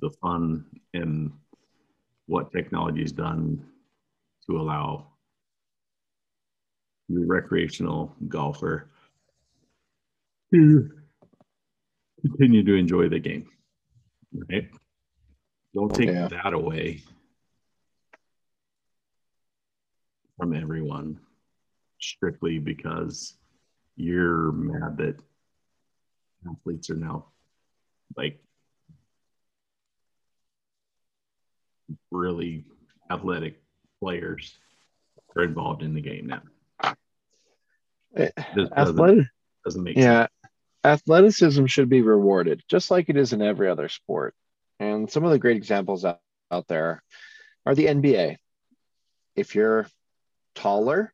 [SPEAKER 2] the fun and what technology has done to allow your recreational golfer to continue to enjoy the game. Right? Don't take
[SPEAKER 3] Yeah.
[SPEAKER 2] that away from everyone strictly because you're mad that athletes are now like really athletic players are involved in the game now.
[SPEAKER 3] Eh,
[SPEAKER 2] it, doesn't, doesn't make sense.
[SPEAKER 3] Athleticism should be rewarded, just like it is in every other sport. And some of the great examples out, out there are the NBA. If you're taller,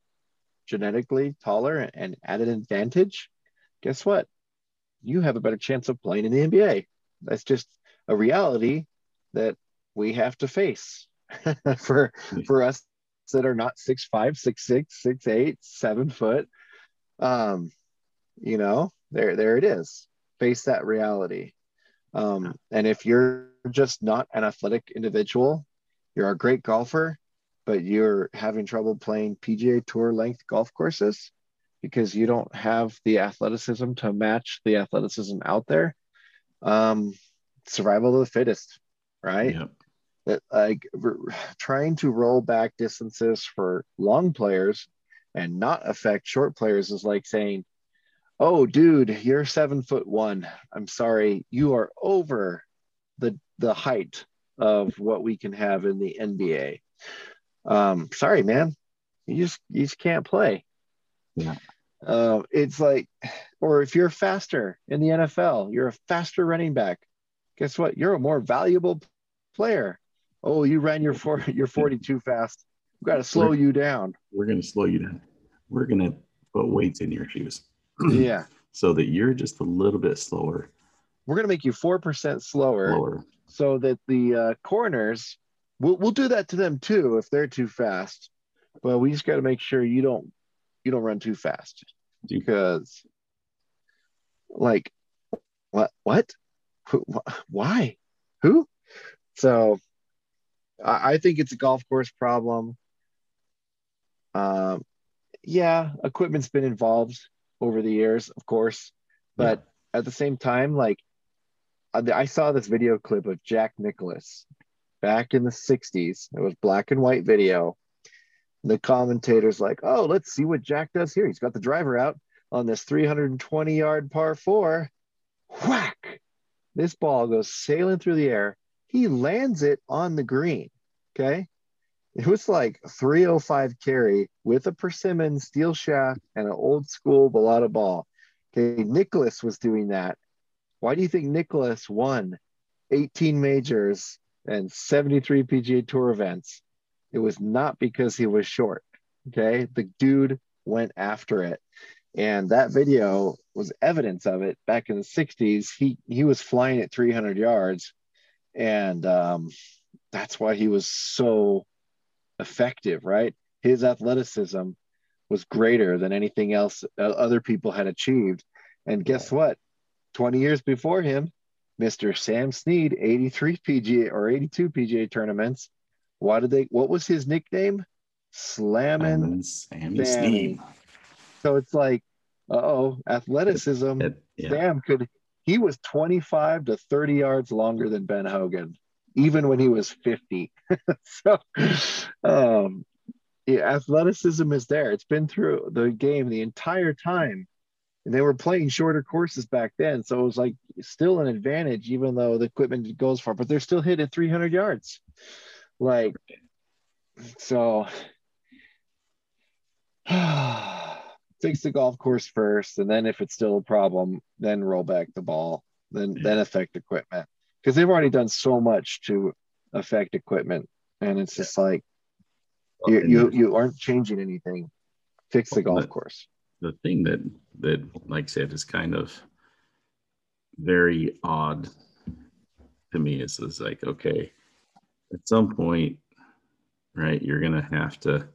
[SPEAKER 3] genetically taller, and at an advantage, guess what? You have a better chance of playing in the NBA. That's just a reality that we have to face for for us that are not six five, six six, six eight, seven foot. Um, you know, there there it is. Face that reality. Um, and if you're just not an athletic individual, you're a great golfer, but you're having trouble playing PGA Tour length golf courses because you don't have the athleticism to match the athleticism out there. Um, survival of the fittest, right?
[SPEAKER 2] Yep.
[SPEAKER 3] that like r- trying to roll back distances for long players and not affect short players is like saying, "Oh, dude, you're seven foot one. I'm sorry, you are over the the height of what we can have in the NBA. Um, sorry, man, you just you just can't play."
[SPEAKER 2] Yeah.
[SPEAKER 3] Uh, it's like, or if you're faster in the NFL, you're a faster running back. Guess what? You're a more valuable player. Oh, you ran your four, your 42 fast. We've got to slow you down.
[SPEAKER 2] We're going to slow you down. We're going to put weights in your shoes
[SPEAKER 3] Yeah.
[SPEAKER 2] so that you're just a little bit slower.
[SPEAKER 3] We're going to make you 4% slower
[SPEAKER 2] Slower.
[SPEAKER 3] so that the uh, corners, we'll, we'll do that to them too if they're too fast. But we just got to make sure you don't, you don't run too fast because like, what, what, Who- wh- why, who? So I, I think it's a golf course problem. Um, yeah, equipment's been involved over the years, of course, but at the same time, like I I saw this video clip of Jack Nicklaus back in the 60s. It was black and white video. The commentator's like, oh, let's see what Jack does here. He's got the driver out on this 320 yard par four. Whack! This ball goes sailing through the air. He lands it on the green. Okay. It was like 305 carry with a persimmon steel shaft and an old school Balata ball. Okay. Nicklaus was doing that. Why do you think Nicklaus won 18 majors and 73 PGA Tour events? It was not because he was short. Okay. The dude went after it. And that video was evidence of it back in the 60s. He he was flying at 300 yards. And um, that's why he was so effective, right? His athleticism was greater than anything else other people had achieved. And guess what? 20 years before him, Mr. Sam Snead, 83 PGA or 82 PGA tournaments. Why did they what was his nickname? Slamming Sammy Snead. So it's like, oh, athleticism. It, yeah. Sam could he was 25 to 30 yards longer than Ben Hogan even when he was 50. so, um, yeah, athleticism is there. It's been through the game the entire time. And they were playing shorter courses back then. So it was like still an advantage, even though the equipment goes far, but they're still hitting 300 yards. Like, so fix the golf course first. And then if it's still a problem, then roll back the ball, then, yeah. then affect equipment because they've already done so much to affect equipment, and it's just like you you, you aren't changing anything. Fix the golf course.
[SPEAKER 2] The thing that that like I said is kind of very odd to me is is like okay, at some point, right? You're gonna have to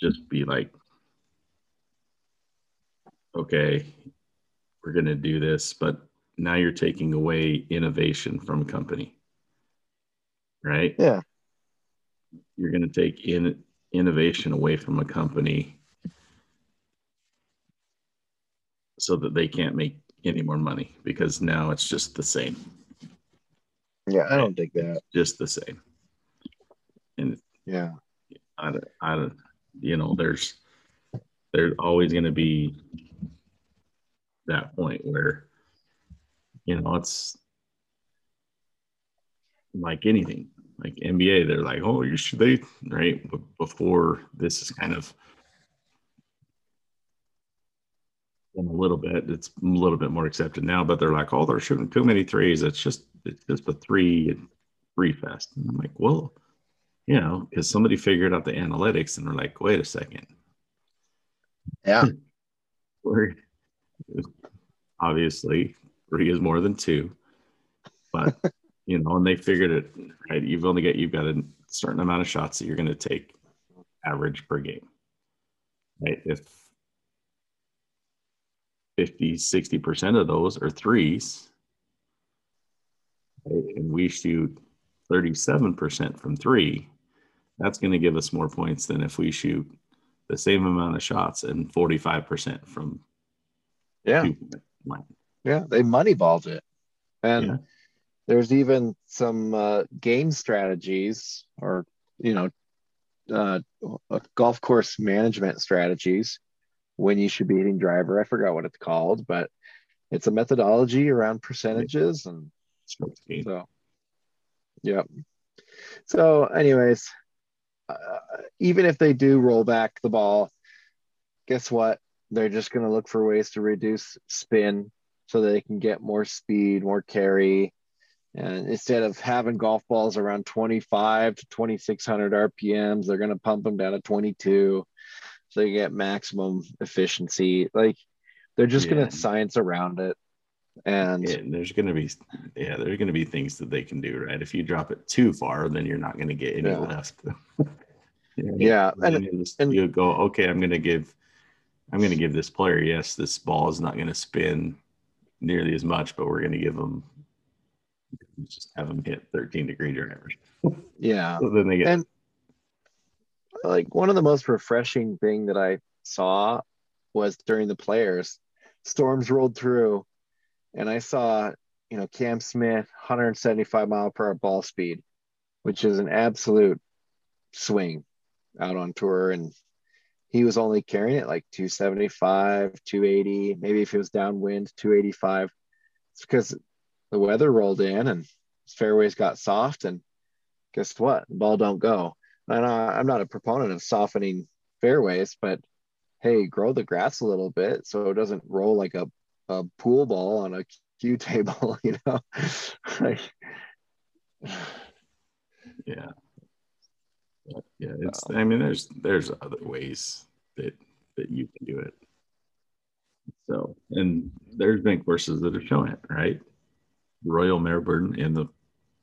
[SPEAKER 2] just be like, okay, we're gonna do this, but now you're taking away innovation from a company right?
[SPEAKER 3] Yeah.
[SPEAKER 2] You're going to take in innovation away from a company so that they can't make any more money because now it's just the same.
[SPEAKER 3] Yeah i don't think that.
[SPEAKER 2] Just the same. And
[SPEAKER 3] yeah.
[SPEAKER 2] I, don't, I don't you know there's there's always going to be that point where you know, it's like anything, like NBA, they're like, oh, you should they right before this is kind of in a little bit, it's a little bit more accepted now, but they're like, oh, they're shooting too many threes. It's just it's just a three three fest. And I'm like, well, you know, because somebody figured out the analytics and they're like, wait a second.
[SPEAKER 3] Yeah.
[SPEAKER 2] We're obviously three is more than two. But you know, and they figured it right. You've only got you've got a certain amount of shots that you're going to take average per game. Right? If 50, 60% of those are threes, right? and we shoot 37% from three, that's going to give us more points than if we shoot the same amount of shots and 45% from
[SPEAKER 3] yeah yeah, they moneyballed it. And yeah. there's even some uh, game strategies or, you know, uh, golf course management strategies when you should be hitting driver. I forgot what it's called, but it's a methodology around percentages and so yeah. So, anyways, uh, even if they do roll back the ball, guess what? They're just going to look for ways to reduce spin so that they can get more speed, more carry. And instead of having golf balls around 25 to 2600 RPMs, they're going to pump them down to 22 so you get maximum efficiency. Like they're just yeah. going to science around it. And
[SPEAKER 2] yeah, there's going to be, yeah, there's going to be things that they can do, right? If you drop it too far, then you're not going to get any yeah. left.
[SPEAKER 3] yeah. And,
[SPEAKER 2] and, and you go, okay, I'm going to give, I'm going to give this player, yes, this ball is not going to spin nearly as much, but we're going to give them just have them hit 13 degree drivers.
[SPEAKER 3] Yeah.
[SPEAKER 2] so then they get
[SPEAKER 3] and like one of the most refreshing thing that I saw was during the players. Storms rolled through, and I saw you know Cam Smith 175 mile per hour ball speed, which is an absolute swing out on tour, and he was only carrying it like 275, 280, maybe if it was downwind, 285. It's because the weather rolled in and fairways got soft and guess what? The ball don't go. And I, I'm not a proponent of softening fairways, but hey, grow the grass a little bit so it doesn't roll like a, a pool ball on a cue table, you know? like,
[SPEAKER 2] yeah. Yeah, it's I mean there's there's other ways that that you can do it. So and there's been courses that are showing it, right? Royal Melbourne in the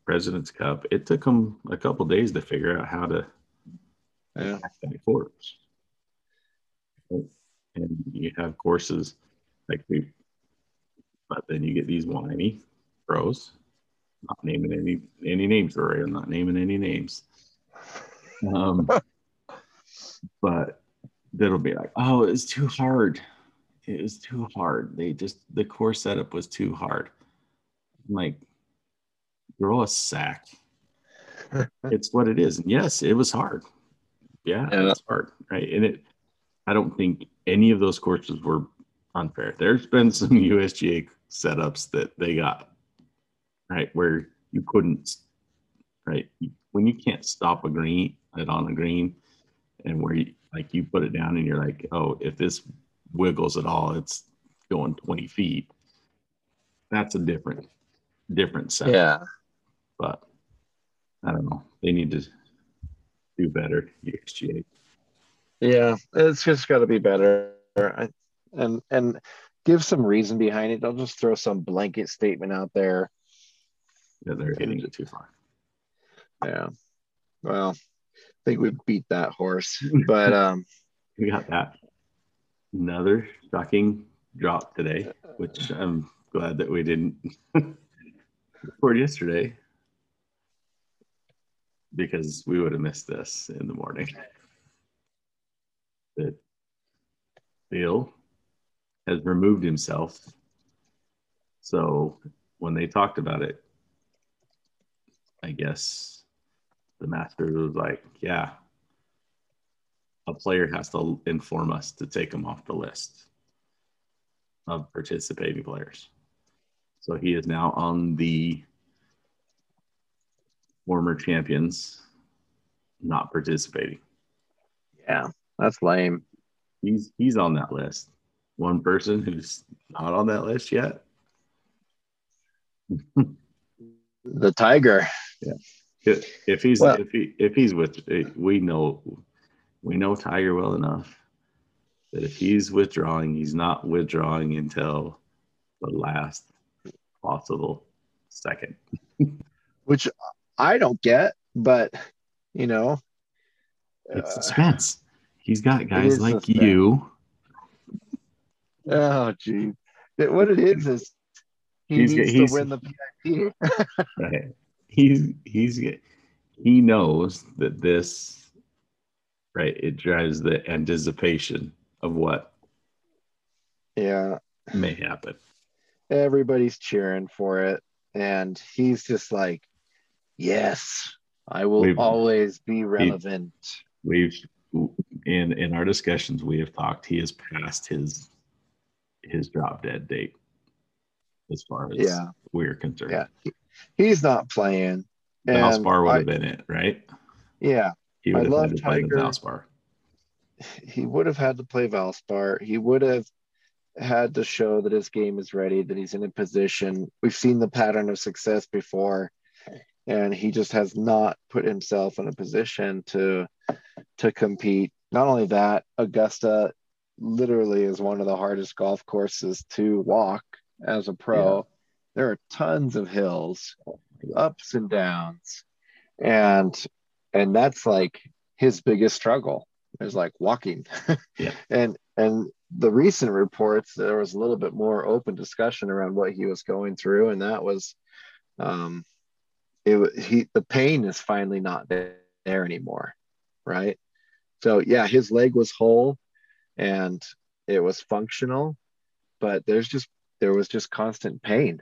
[SPEAKER 2] President's Cup, it took them a couple days to figure out how to
[SPEAKER 3] yeah.
[SPEAKER 2] that. And you have courses like we, but then you get these whiny pros. Not naming any any names, Rory. I'm not naming any names. Um, but that'll be like, oh, it's too hard. It was too hard. They just the course setup was too hard. I'm like, grow a sack. it's what it is. And yes, it was hard. Yeah, yeah, it's hard. Right. And it I don't think any of those courses were unfair. There's been some USGA setups that they got right where you couldn't right when you can't stop a green it on a green and where you like you put it down and you're like oh if this wiggles at all it's going 20 feet. That's a different different set.
[SPEAKER 3] Yeah.
[SPEAKER 2] But i don't know. They need to do better USGA.
[SPEAKER 3] yeah it's just got to be better. I, and and give some reason behind it. Don't just throw some blanket statement out there.
[SPEAKER 2] Yeah they're hitting it too far.
[SPEAKER 3] Yeah. Well think we beat that horse. But um
[SPEAKER 2] we got that. Another shocking drop today which i'm glad that we didn't record yesterday because we would have missed this in the morning. That Phil has removed himself. So when they talked about it i guess the master was like yeah a player has to inform us to take him off the list of participating players. So he is now on the former champions not participating.
[SPEAKER 3] Yeah, that's lame.
[SPEAKER 2] He's he's on that list. One person who's not on that list yet.
[SPEAKER 3] the tiger.
[SPEAKER 2] Yeah. If, if he's well, if he if he's with we know we know Tiger well enough that if he's withdrawing, he's not withdrawing until the last possible second.
[SPEAKER 3] Which I don't get, but you know,
[SPEAKER 2] it's uh, suspense. He's got guys like suspense. you.
[SPEAKER 3] Oh, gee. What it is is he he's, needs he's, to win the PIP.
[SPEAKER 2] right. He's he's he knows that this right? It drives the anticipation of what
[SPEAKER 3] yeah
[SPEAKER 2] may happen.
[SPEAKER 3] Everybody's cheering for it. And he's just like, Yes, I will we've, always be relevant.
[SPEAKER 2] We've in in our discussions we have talked, he has passed his his drop dead date as far as
[SPEAKER 3] yeah.
[SPEAKER 2] we're concerned.
[SPEAKER 3] Yeah. He, he's not playing.
[SPEAKER 2] Valspar would have been it, right?
[SPEAKER 3] Yeah.
[SPEAKER 2] He would I have had to Tiger. play Valspar.
[SPEAKER 3] He would have had to play Valspar. He would have had to show that his game is ready, that he's in a position. We've seen the pattern of success before, and he just has not put himself in a position to to compete. Not only that, Augusta literally is one of the hardest golf courses to walk as a pro. There are tons of hills, ups and downs. And and that's like his biggest struggle is like walking.
[SPEAKER 2] Yeah.
[SPEAKER 3] And and the recent reports there was a little bit more open discussion around what he was going through. And that was um it he the pain is finally not there anymore right? So yeah his leg was whole and it was functional but there's just there was just constant pain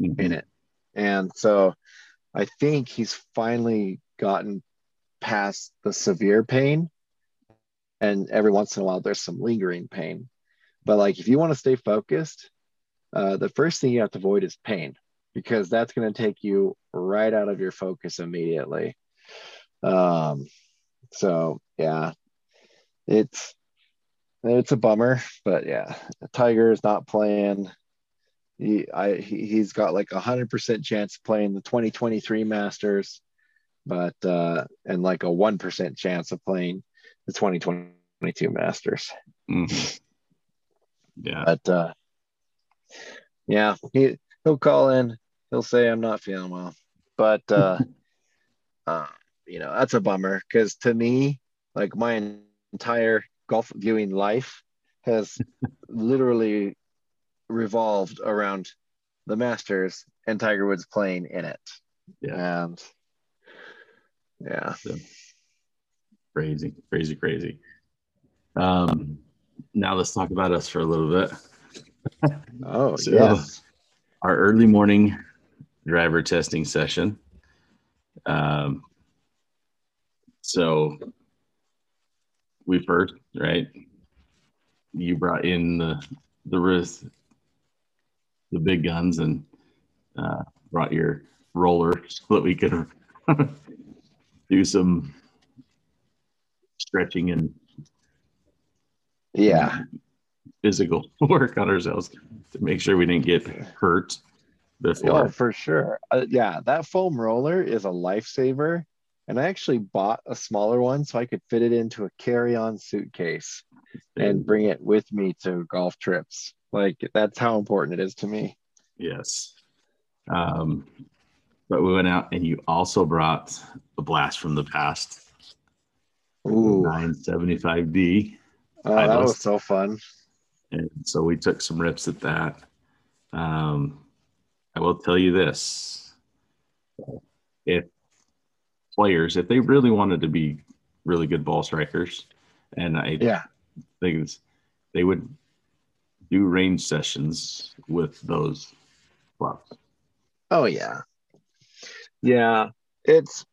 [SPEAKER 3] mm-hmm. in it and so i think he's finally gotten past the severe pain and every once in a while there's some lingering pain but like if you want to stay focused uh, the first thing you have to avoid is pain because that's going to take you right out of your focus immediately. Um, so yeah, it's it's a bummer, but yeah, Tiger is not playing. He I he, he's got like a hundred percent chance of playing the 2023 Masters, but uh, and like a one percent chance of playing the 2022 Masters.
[SPEAKER 2] Mhm. Yeah.
[SPEAKER 3] But uh, yeah, he he'll call in. He'll say I'm not feeling well, but uh, uh, you know that's a bummer because to me, like my entire golf viewing life has literally revolved around the Masters and Tiger Woods playing in it.
[SPEAKER 2] Yeah.
[SPEAKER 3] And yeah,
[SPEAKER 2] Crazy, crazy, crazy. Um, now let's talk about us for a little bit.
[SPEAKER 3] oh
[SPEAKER 2] So-
[SPEAKER 3] yes,
[SPEAKER 2] Our early morning driver testing session. Um, so we first, right? You brought in the the the big guns, and uh, brought your roller so that we could do some stretching and
[SPEAKER 3] yeah,
[SPEAKER 2] physical work on ourselves to make sure we didn't get hurt
[SPEAKER 3] oh
[SPEAKER 2] before.
[SPEAKER 3] for sure. Uh, yeah, that foam roller is a lifesaver. And I actually bought a smaller one so I could fit it into a carry-on suitcase. and bring it with me to golf trips. Like that's how important it is to me.
[SPEAKER 2] Yes. Um, but we went out and you also brought a blast from the past,
[SPEAKER 3] Ooh,
[SPEAKER 2] 975D.
[SPEAKER 3] oh, that was so fun.
[SPEAKER 2] And so we took some rips at that. Um, I will tell you this if players, if they really wanted to be really good ball strikers, and I
[SPEAKER 3] Yeah,
[SPEAKER 2] think they would do range sessions with those clubs.
[SPEAKER 3] Oh yeah. Yeah, it's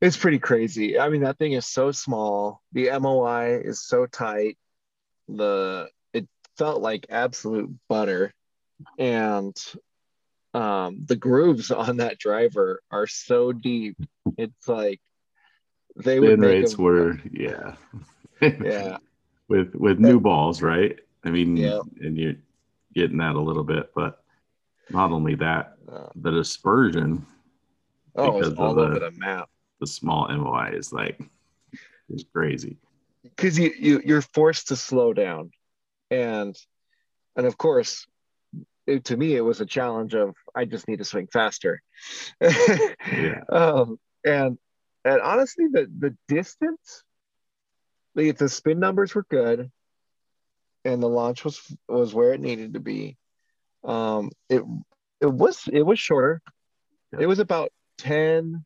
[SPEAKER 3] it's pretty crazy. I mean, that thing is so small. The MOI is so tight. The it felt like absolute butter. And um the grooves on that driver are so deep. It's like they would
[SPEAKER 2] Spin
[SPEAKER 3] make
[SPEAKER 2] rates
[SPEAKER 3] them-
[SPEAKER 2] were, yeah.
[SPEAKER 3] yeah.
[SPEAKER 2] with with new balls, right? I mean,
[SPEAKER 3] Yeah.
[SPEAKER 2] and you're getting that a little bit, but not only that,
[SPEAKER 3] Uh,
[SPEAKER 2] the dispersion,
[SPEAKER 3] oh,
[SPEAKER 2] Because
[SPEAKER 3] it's
[SPEAKER 2] of
[SPEAKER 3] all
[SPEAKER 2] the-
[SPEAKER 3] over the map.
[SPEAKER 2] the small MOI is like is crazy.
[SPEAKER 3] because you, you you're forced to slow down and and of course it, to me it was a challenge of i just need to swing faster
[SPEAKER 2] Yeah.
[SPEAKER 3] um and and honestly the the distance the, the spin numbers were good and the launch was was where it needed to be. Um it it was it was shorter. It was about 10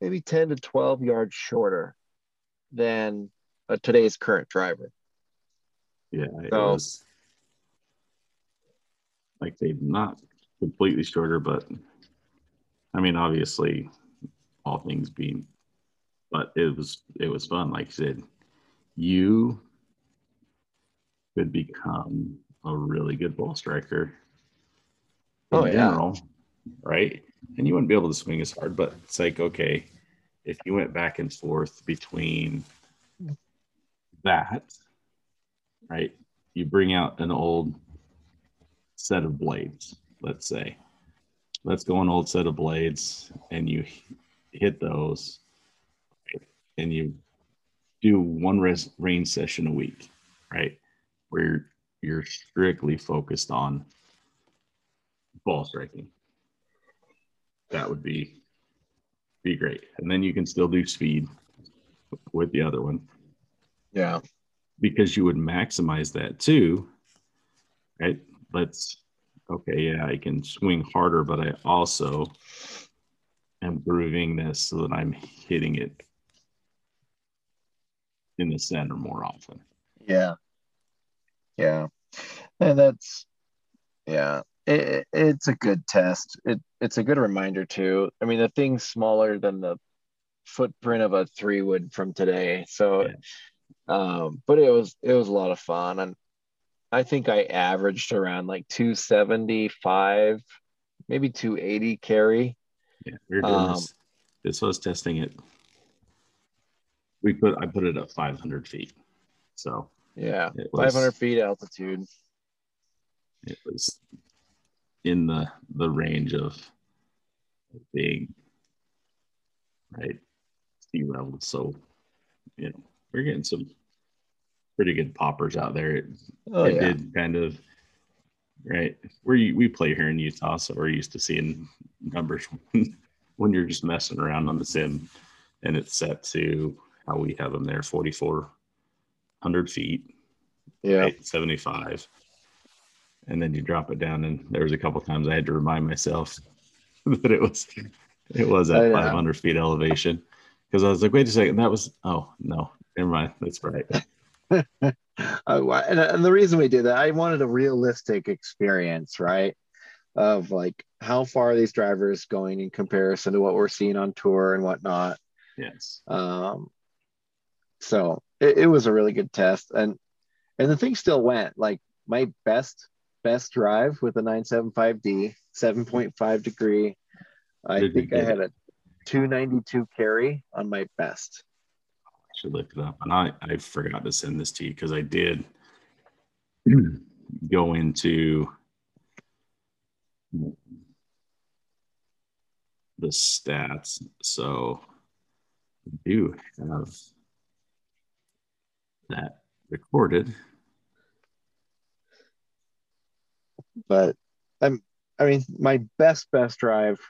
[SPEAKER 3] maybe 10 to 12 yards shorter than uh, today's current driver.
[SPEAKER 2] Yeah, it
[SPEAKER 3] So-
[SPEAKER 2] was like they not completely shorter, but I mean, obviously, all things being, but it was it was fun. Like you said, you could become a really good ball striker. in
[SPEAKER 3] Oh, yeah.
[SPEAKER 2] general, right? And you wouldn't be able to swing as hard, but it's like okay, if you went back and forth between that, right? You bring out an old set of blades, let's say. Let's go an old set of blades and you hit those and you do one res- range session a week, right? Where you're, you're strictly focused on ball striking. That would be be great. And then you can still do speed with the other one
[SPEAKER 3] yeah
[SPEAKER 2] because you would maximize that too, right? Let's okay, yeah, I can swing harder, but I also am grooving this so that I'm hitting it in the center more often.
[SPEAKER 3] yeah yeah. And that's yeah it, it's a good test. It it's a good reminder too. I mean the thing's smaller than the footprint of a three wood from today. So um but it was it was a lot of fun. And i think i averaged around like 275 maybe 280 carry.
[SPEAKER 2] Yeah, we're doing
[SPEAKER 3] Um,
[SPEAKER 2] this. This was testing it. We put I put it at 500 feet, so
[SPEAKER 3] Yeah,
[SPEAKER 2] was
[SPEAKER 3] 500 feet altitude.
[SPEAKER 2] it was in the the range of being right sea level. So you know we're getting some pretty good poppers out there. It,
[SPEAKER 3] Oh
[SPEAKER 2] it
[SPEAKER 3] yeah,
[SPEAKER 2] did kind of right. We we play here in Utah, so we're used to seeing numbers when you're just messing around on the sim, and it's set to how we have them there, 4,400 feet,
[SPEAKER 3] yeah.
[SPEAKER 2] 75, and then you drop it down. And there was a couple times I had to remind myself that it was it was
[SPEAKER 3] Oh,
[SPEAKER 2] at 500 feet elevation because I was like, wait a second, that was oh no, never mind, that's right.
[SPEAKER 3] I, and, and the reason we did that, I wanted a realistic experience, right? Of like how far are these drivers going in comparison to what we're seeing on tour and whatnot.
[SPEAKER 2] Yes.
[SPEAKER 3] Um, so it, it was a really good test, and and the thing still went. Like my best best drive with a 975D, 7.5 degree. I
[SPEAKER 2] Did
[SPEAKER 3] think I had a 292 carry on my best.
[SPEAKER 2] I should look it up. And I, I forgot to send this to you because I did go into the stats. So I do have that recorded.
[SPEAKER 3] but I'm I mean my best best drive,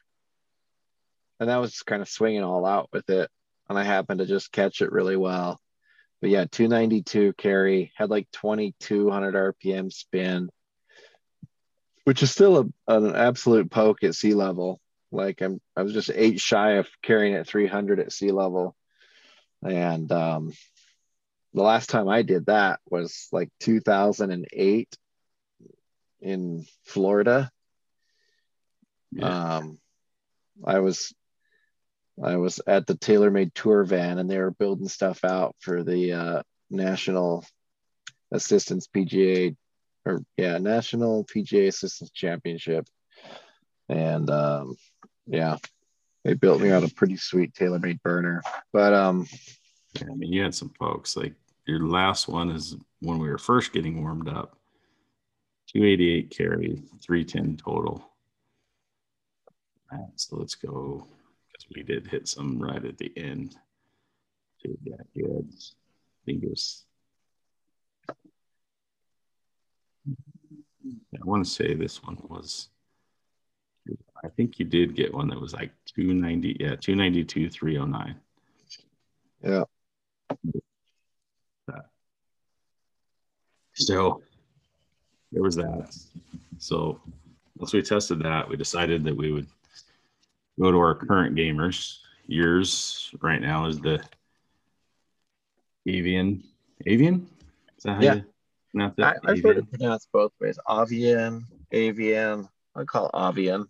[SPEAKER 3] and that was just kind of swinging all out with it, and I happened to just catch it really well. But yeah, 292 carry had like 2200 RPM spin, which is still a, an absolute poke at sea level. Like I'm I was just eight shy of carrying at 300 at sea level, and um, the last time I did that was like 2008 in Florida.
[SPEAKER 2] Yeah.
[SPEAKER 3] Um, I was I was at the TaylorMade tour van and they were building stuff out for the uh, National Assistance PGA or yeah, National PGA Assistance Championship. And um, yeah, they built me out a pretty sweet TaylorMade burner. But um,
[SPEAKER 2] Yeah, I mean, you had some folks like your last one is when we were first getting warmed up 288 carry, 310 total. Right, so let's go because we did hit some right at the end. Yeah, you had, I think it was. I want to say this one was. I think you did get one that was like 290. Yeah, 292, 309.
[SPEAKER 3] yeah,
[SPEAKER 2] So there was that. So once we tested that, we decided that we would go to our current gamers. Yours right now is the Avian. Avian? Is that how
[SPEAKER 3] Yeah.
[SPEAKER 2] you pronounce
[SPEAKER 3] I? I've heard
[SPEAKER 2] Avian?
[SPEAKER 3] it pronounced both ways. Avian, avian. I call it avian.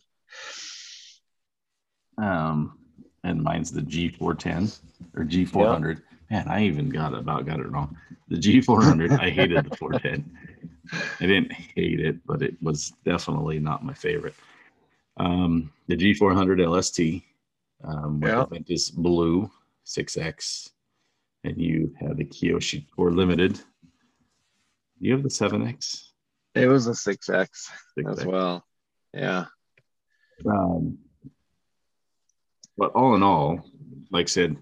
[SPEAKER 2] Um, and mine's the G410 or G400. Man, I even got about got it wrong. The G400. I hated the 410. I didn't hate it, but it was definitely not my favorite. Um, the G400 LST, um, with
[SPEAKER 3] Yeah.
[SPEAKER 2] the Ventus Blue 6X, and you had the Kiyoshi Core Limited. You have the 7X.
[SPEAKER 3] It was a 6X
[SPEAKER 2] 6X.
[SPEAKER 3] as well. Yeah.
[SPEAKER 2] Um, but all in all, like I said,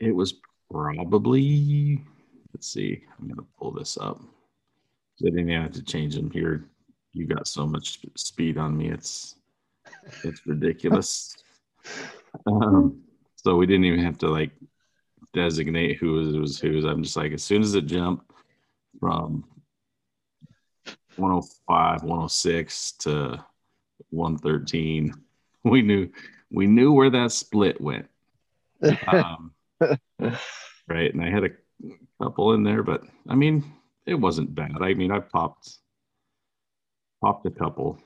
[SPEAKER 2] it was probably, let's see, I'm going to pull this up. I didn't even have to change them here. You got so much speed on me. It's, it's ridiculous. um, so we didn't even have to like designate who was, was whose. I'm just like, as soon as it jumped from 105, 106 to 113 we knew we knew where that split went um, right and i had a couple in there but i mean it wasn't bad i mean i popped popped a couple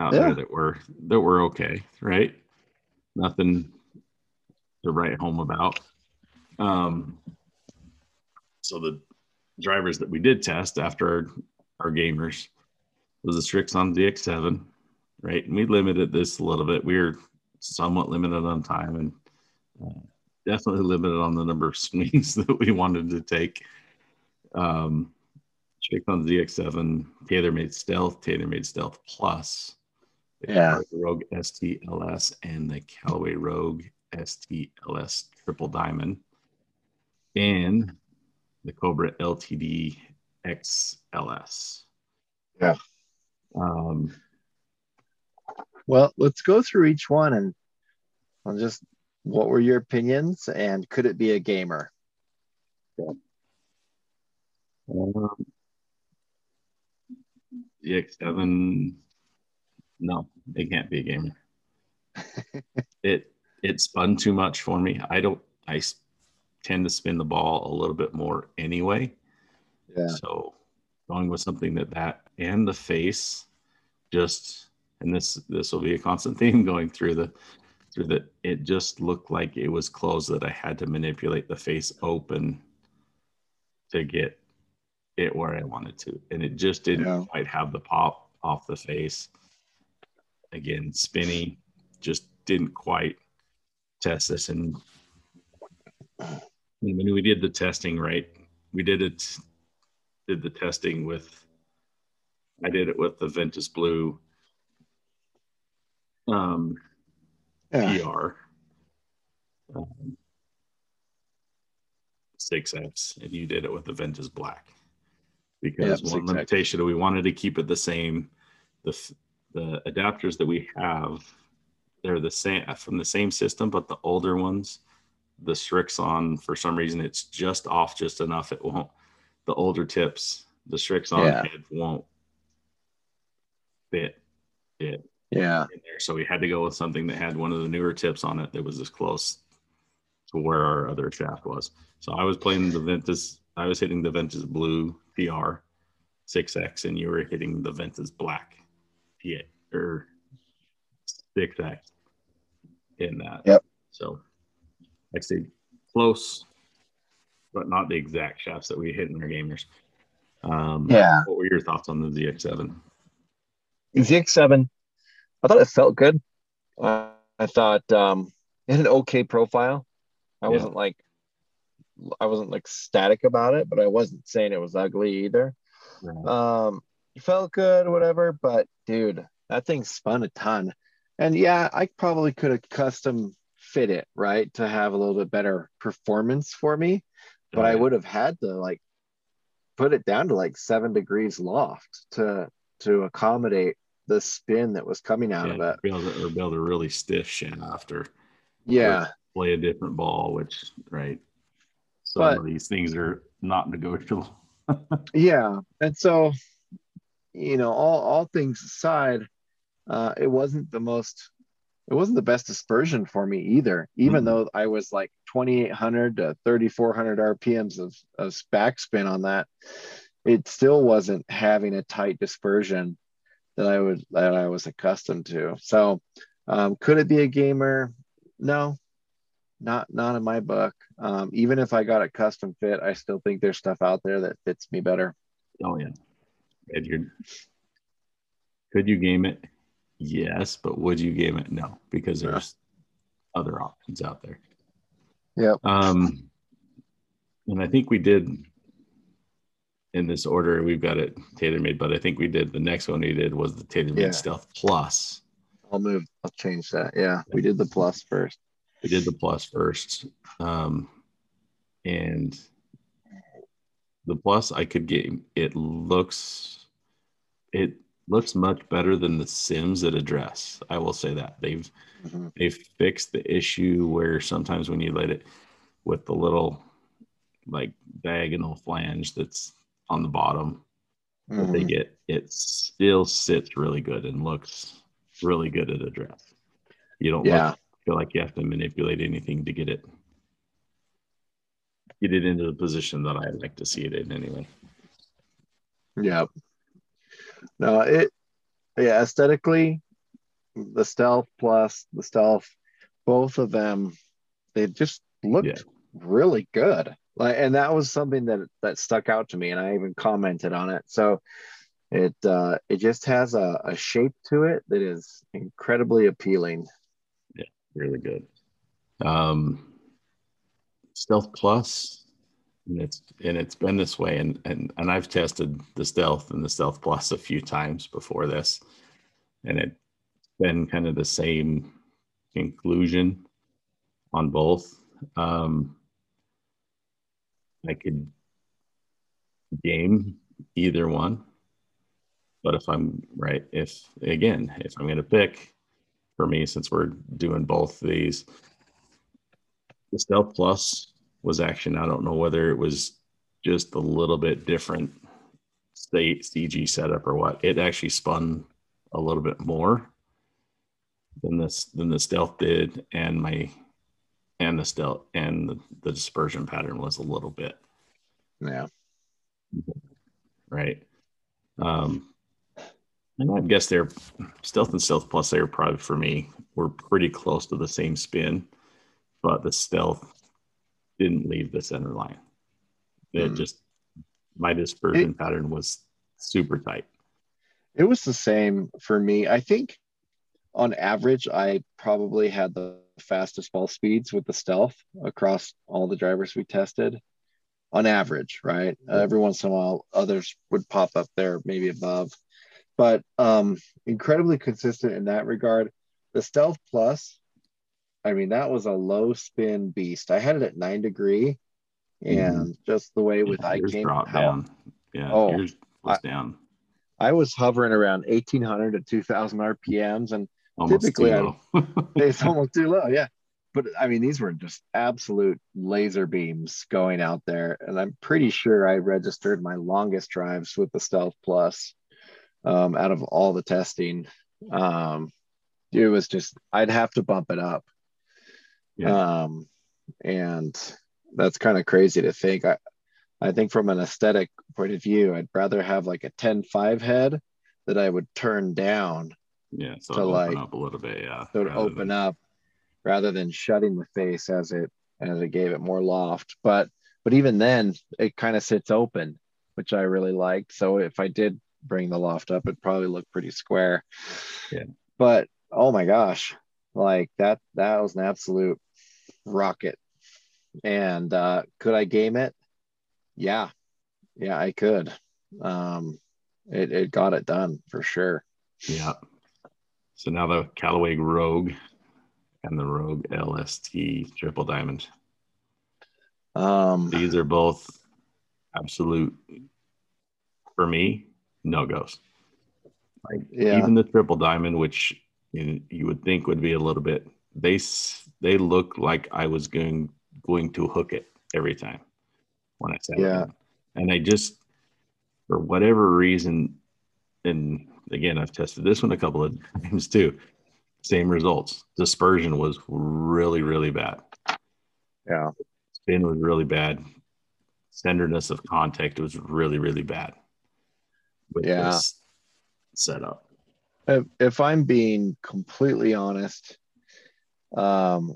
[SPEAKER 2] out
[SPEAKER 3] Yeah.
[SPEAKER 2] there that were that were okay right nothing to write home about um so the drivers that we did test after our, our gamers was the Srixon ZX7, right? And we limited this a little bit. We were somewhat limited on time and uh, definitely limited on the number of swings that we wanted to take. Um, Srixon ZX7, TaylorMade Stealth, TaylorMade Stealth Plus, the
[SPEAKER 3] Yeah.
[SPEAKER 2] Rogue STLS, and the Callaway Rogue STLS Triple Diamond, and the Cobra LTD XLS.
[SPEAKER 3] Yeah.
[SPEAKER 2] Um,
[SPEAKER 3] Well, let's go through each one and I'll just what were your opinions and could it be a gamer?
[SPEAKER 2] Um, the X7, no, it can't be a gamer. it it spun too much for me. I don't. I tend to spin the ball a little bit more anyway.
[SPEAKER 3] Yeah.
[SPEAKER 2] So going with something that that and the face, just and this this will be a constant theme going through the through the. It just looked like it was closed that I had to manipulate the face open to get it where I wanted to, and it just didn't
[SPEAKER 3] Yeah.
[SPEAKER 2] quite have the pop off the face. Again, spinny, just didn't quite test this. And when we did the testing, right, we did it, did the testing with, I did it with the Ventus Blue um,
[SPEAKER 3] Yeah.
[SPEAKER 2] TR. Um, 6X, and you did it with the Ventus Black. Because
[SPEAKER 3] Yep,
[SPEAKER 2] one
[SPEAKER 3] 6X.
[SPEAKER 2] limitation, we wanted to keep it the same. The, the adapters that we have, they're the same from the same system, but the older ones, the Srixon, for some reason, it's just off just enough. It won't, the older tips, the Srixon
[SPEAKER 3] Yeah.
[SPEAKER 2] head won't fit it
[SPEAKER 3] Yeah.
[SPEAKER 2] in there. So we had to go with something that had one of the newer tips on it that was as close to where our other shaft was. So I was playing the Ventus, I was hitting the Ventus Blue TR 6X, and you were hitting the Ventus Black P or 6X in that.
[SPEAKER 3] Yep.
[SPEAKER 2] So I'd say close, but not the exact shafts that we hit in our gamers. Um,
[SPEAKER 3] Yeah.
[SPEAKER 2] What were your thoughts on the ZX7?
[SPEAKER 3] ZX7, I thought it felt good. Uh, I thought um, it had an okay profile. I
[SPEAKER 2] Yeah.
[SPEAKER 3] wasn't like, I wasn't like static about it, but I wasn't saying it was ugly either. Um, it felt good, whatever. But dude, that thing spun a ton. And yeah, I probably could have custom fit it right to have a little bit better performance for me, but
[SPEAKER 2] Oh,
[SPEAKER 3] I would have had to like put it down to like seven degrees loft to to accommodate the spin that was coming out
[SPEAKER 2] yeah,
[SPEAKER 3] of it.
[SPEAKER 2] Be able to, or build a really stiff shaft or
[SPEAKER 3] Yeah,
[SPEAKER 2] play a different ball, which right. Some
[SPEAKER 3] But-
[SPEAKER 2] of these things are not negotiable.
[SPEAKER 3] yeah. And so, you know, all all things aside, uh, it wasn't the most, it wasn't the best dispersion for me either. Even
[SPEAKER 2] Mhm.
[SPEAKER 3] though I was like 2,800 to 3,400 RPMs of of backspin on that, it still wasn't having a tight dispersion that I would that I was accustomed to. So, um, could it be a gamer? No, not not in my book. Um, even if I got a custom fit, I still think there's stuff out there that fits me better.
[SPEAKER 2] Oh yeah. You're, could you game it? Yes, but would you game it? No, because
[SPEAKER 3] Yeah.
[SPEAKER 2] there's other options out there.
[SPEAKER 3] Yep.
[SPEAKER 2] Um, and I think we did in this order. We've got it TaylorMade, but I think we did the next one we did was the TaylorMade
[SPEAKER 3] Yeah.
[SPEAKER 2] Stealth Plus.
[SPEAKER 3] I'll move. I'll change that. Yeah, we did the plus first.
[SPEAKER 2] we did the plus first um and the plus i could get it looks it looks much better than the SIMs that address i will say that they've
[SPEAKER 3] Mhm.
[SPEAKER 2] they've fixed the issue where sometimes when you let it with the little like diagonal flange that's on the bottom that they
[SPEAKER 3] mm-hmm.
[SPEAKER 2] get it still sits really good and looks really good at address you don't look
[SPEAKER 3] Yeah,
[SPEAKER 2] feel like you have to manipulate anything to get it get it into the position that I like to see it in anyway.
[SPEAKER 3] yeah. No, it. Yeah, aesthetically, the stealth plus the stealth, both of them, they just looked
[SPEAKER 2] Yeah.
[SPEAKER 3] really good. Like, and that was something that that stuck out to me, and I even commented on it. So, It uh, it just has a, a shape to it that is incredibly appealing.
[SPEAKER 2] Yeah, really good. Um, Stealth Plus, and it's and it's been this way, and and and I've tested the Stealth and the Stealth Plus a few times before this, and it's been kind of the same conclusion on both. Um, I could game either one. But if I'm right, if again, if I'm going to pick for me, since we're doing both these, the Stealth Plus was action. I don't know whether it was just a little bit different state CG setup or what. It actually spun a little bit more than this than the stealth did, and my and the stealth and the, the dispersion pattern was a little bit.
[SPEAKER 3] Yeah.
[SPEAKER 2] Right. Um, and I guess they're stealth and stealth plus they were probably for me were pretty close to the same spin, but the stealth didn't leave the center line. It mm. just my dispersion it, pattern was super tight.
[SPEAKER 3] It was the same for me. I think on average, I probably had the fastest ball speeds with the stealth across all the drivers we tested on average, right? Uh, every once in a while, others would pop up there, maybe above, but um, incredibly consistent in that regard. The Stealth Plus, I mean, that was a low spin beast. I had it at nine degree, mm-hmm. and mm-hmm. just the way with yeah, iCame,
[SPEAKER 2] how, down. yeah, oh, was I, down.
[SPEAKER 3] I was hovering around 1800 to 2000 RPMs, and almost typically I, it's almost too low. Yeah, but I mean, these were just absolute laser beams going out there. And I'm pretty sure I registered my longest drives with the Stealth Plus um, out of all the testing. Um, it was just, I'd have to bump it up. Yeah. Um, and that's kind of crazy to think. I, I think from an aesthetic point of view, I'd rather have like a 10 5 head that I would turn down.
[SPEAKER 2] Yeah. So to like, up a little bit. Yeah.
[SPEAKER 3] So to open than... up rather than shutting the face as it as it gave it more loft. But but even then, it kind of sits open, which I really liked. So if I did bring the loft up, it probably looked pretty square.
[SPEAKER 2] Yeah.
[SPEAKER 3] But oh my gosh, like that that was an absolute rocket. And uh, could I game it? Yeah, yeah, I could. Um, it it got it done for sure.
[SPEAKER 2] Yeah. So now the Callaway Rogue and the Rogue LST Triple Diamond.
[SPEAKER 3] Um,
[SPEAKER 2] These are both absolute for me no goes. Like yeah. even the Triple Diamond, which you, you would think would be a little bit, they they look like I was going going to hook it every time when I said
[SPEAKER 3] yeah.
[SPEAKER 2] And I just for whatever reason, and again I've tested this one a couple of times too same results. Dispersion was really, really bad.
[SPEAKER 3] Yeah.
[SPEAKER 2] Spin was really bad. Tenderness of contact was really, really bad.
[SPEAKER 3] With yeah. this
[SPEAKER 2] setup.
[SPEAKER 3] If, if I'm being completely honest, um,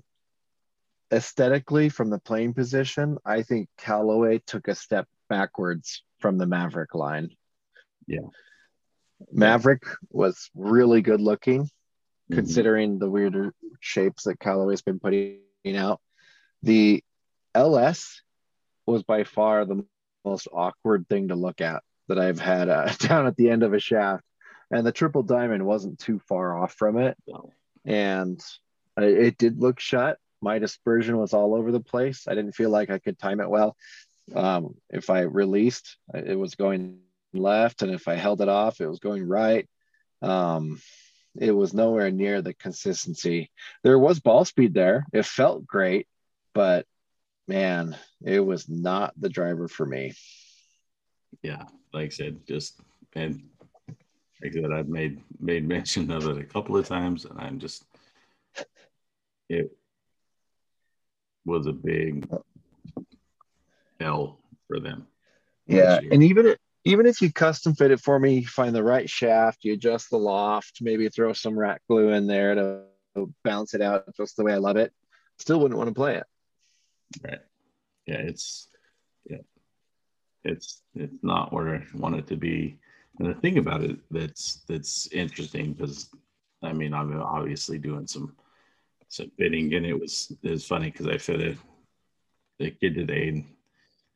[SPEAKER 3] aesthetically from the playing position, I think Callaway took a step backwards from the Maverick line.
[SPEAKER 2] Yeah.
[SPEAKER 3] Maverick was really good looking mm-hmm. considering the weirder shapes that Callaway's been putting out. The LS was by far the most awkward thing to look at that I've had uh, down at the end of a shaft. And the triple diamond wasn't too far off from it. No. And it did look shut. My dispersion was all over the place. I didn't feel like I could time it well. Um, if I released, it was going left. And if I held it off, it was going right. Um, it was nowhere near the consistency. There was ball speed there. It felt great, but man, it was not the driver for me.
[SPEAKER 2] Yeah, like I said, just and like I said, I've made made mention of it a couple of times, and I'm just it was a big L for them.
[SPEAKER 3] Yeah, and even it, even if you custom fit it for me, you find the right shaft, you adjust the loft, maybe throw some rat glue in there to balance it out just the way I love it, still wouldn't want to play it.
[SPEAKER 2] Right. Yeah, it's yeah. It's it's not where I want it to be. And the thing about it that's that's interesting because I mean I'm obviously doing some some fitting and it was it was funny because I fitted the kid today and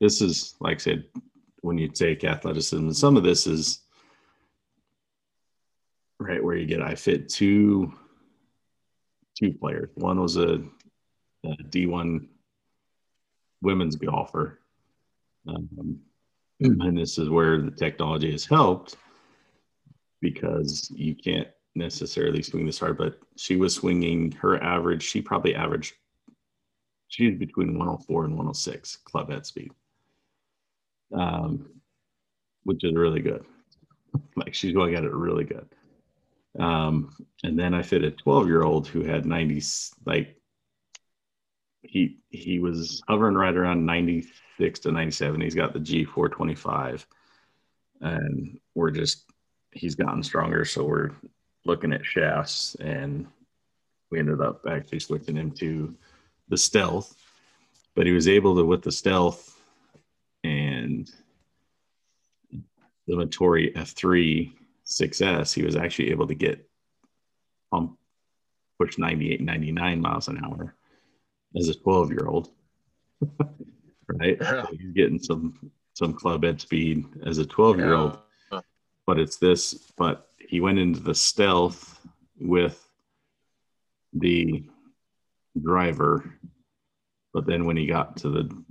[SPEAKER 2] this is like I said when you take athleticism some of this is right where you get I fit two two players. One was a a D1 women's golfer. Um, and this is where the technology has helped because you can't necessarily swing this hard, but she was swinging her average. She probably averaged, she's between 104 and 106 club head speed, um, which is really good. like she's going at it really good. Um, and then I fit a 12 year old who had 90, like he he was hovering right around 96 to 97 he's got the g425 and we're just he's gotten stronger so we're looking at shafts and we ended up actually switching him to the stealth but he was able to with the stealth and the Motore F3 6S, he was actually able to get pump push 98, 99 miles an hour as a 12 year old, right? Yeah. So he's getting some some club head speed as a 12 year old, yeah. but it's this. But he went into the stealth with the driver, but then when he got to the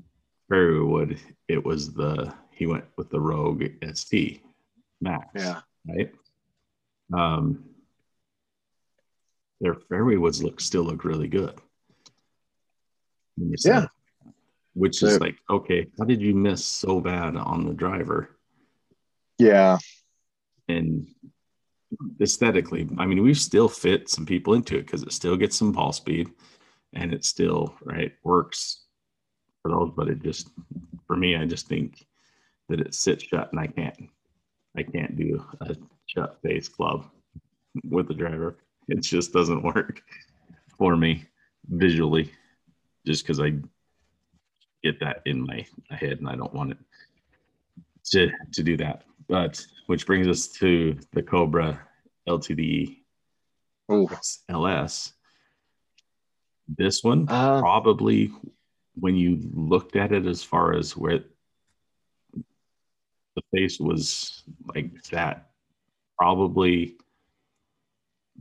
[SPEAKER 2] fairway wood, it was the he went with the Rogue ST Max.
[SPEAKER 3] Yeah.
[SPEAKER 2] Right. Um, their fairway woods look still look really good
[SPEAKER 3] yeah.
[SPEAKER 2] Which is like, okay, how did you miss so bad on the driver?
[SPEAKER 3] Yeah.
[SPEAKER 2] And aesthetically, I mean, we've still fit some people into it because it still gets some ball speed and it still, right, works for those, but it just, for me, I just think that it sits shut and I can't, I can't do a shut face club with the driver. It just doesn't work for me visually just because I get that in my head and I don't want it to to do that. But which brings us to the Cobra LTD Ooh. LS. This one uh, probably when you looked at it as far as where the face was like that, probably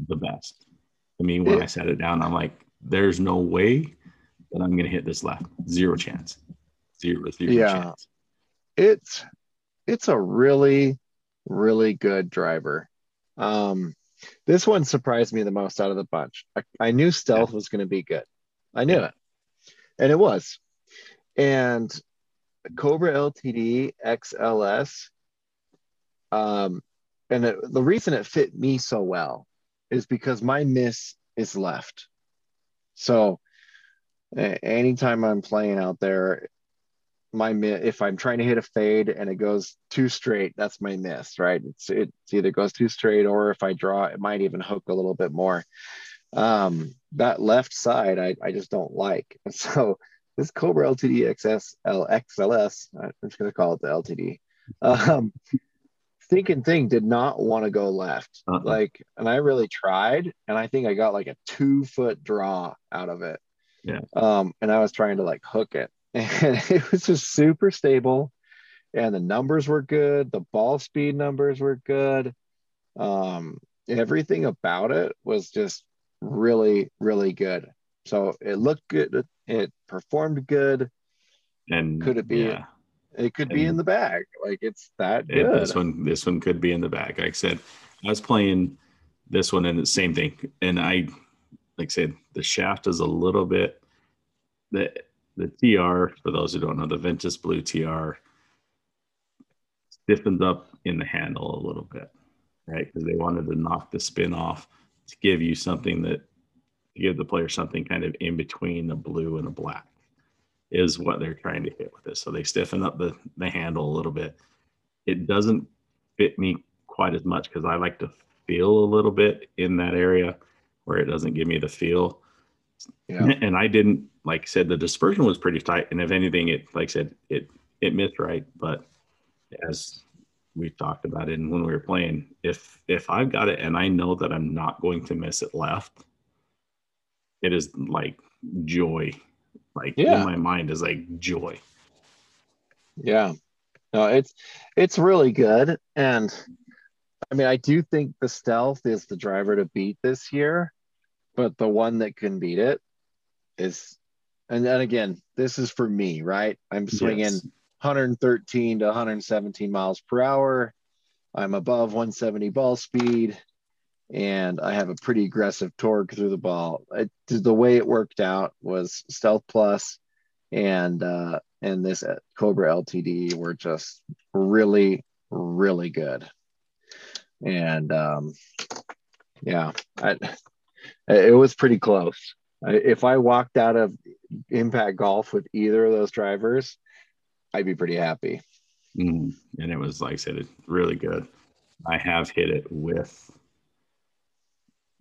[SPEAKER 2] the best. I mean, when I sat it down, I'm like, there's no way that I'm going to hit this left. Zero chance. Zero, zero yeah. chance.
[SPEAKER 3] It's it's a really really good driver. Um, this one surprised me the most out of the bunch. I, I knew stealth yeah. was going to be good. I knew yeah. it, and it was. And Cobra LTD XLS. Um, and it, the reason it fit me so well is because my miss is left. So anytime I'm playing out there, my if I'm trying to hit a fade and it goes too straight, that's my miss, right? It's it either goes too straight or if I draw, it might even hook a little bit more. Um, that left side, I, I just don't like. And so this Cobra LTD XS XLS, I'm just gonna call it the LTD. Um, thinking thing did not want to go left, uh-huh. like, and I really tried, and I think I got like a two foot draw out of it
[SPEAKER 2] yeah.
[SPEAKER 3] Um, and I was trying to like hook it, and it was just super stable, and the numbers were good. The ball speed numbers were good. Um, everything about it was just really, really good. So it looked good. It performed good.
[SPEAKER 2] And
[SPEAKER 3] could it be? Yeah. It could and be in the bag. Like it's that good.
[SPEAKER 2] It, this one, this one could be in the bag. Like I said, I was playing this one and the same thing. And I like I said, the shaft is a little bit the the TR for those who don't know the Ventus Blue TR stiffens up in the handle a little bit, right? Because they wanted to knock the spin off to give you something that to give the player something kind of in between a blue and a black is what they're trying to hit with this. So they stiffen up the, the handle a little bit. It doesn't fit me quite as much because I like to feel a little bit in that area where it doesn't give me the feel. Yeah. And I didn't like I said the dispersion was pretty tight, and if anything, it like I said it it missed right, but as we talked about it and when we were playing. If if I've got it and I know that I'm not going to miss it left, it is like joy. Like
[SPEAKER 3] Yeah.
[SPEAKER 2] in my mind is like joy.
[SPEAKER 3] Yeah. No, it's it's really good. And I mean, I do think the stealth is the driver to beat this year, but the one that can beat it is and then again, this is for me, right? I'm swinging
[SPEAKER 2] Yes.
[SPEAKER 3] 113 to 117 miles per hour. I'm above 170 ball speed, and I have a pretty aggressive torque through the ball. It, the way it worked out was Stealth Plus and uh, and this Cobra LTD were just really, really good. And um, yeah, I, it was pretty close. If I walked out of Impact Golf with either of those drivers, I'd be pretty happy.
[SPEAKER 2] Mhm. And it was like I said, it's really good. I have hit it with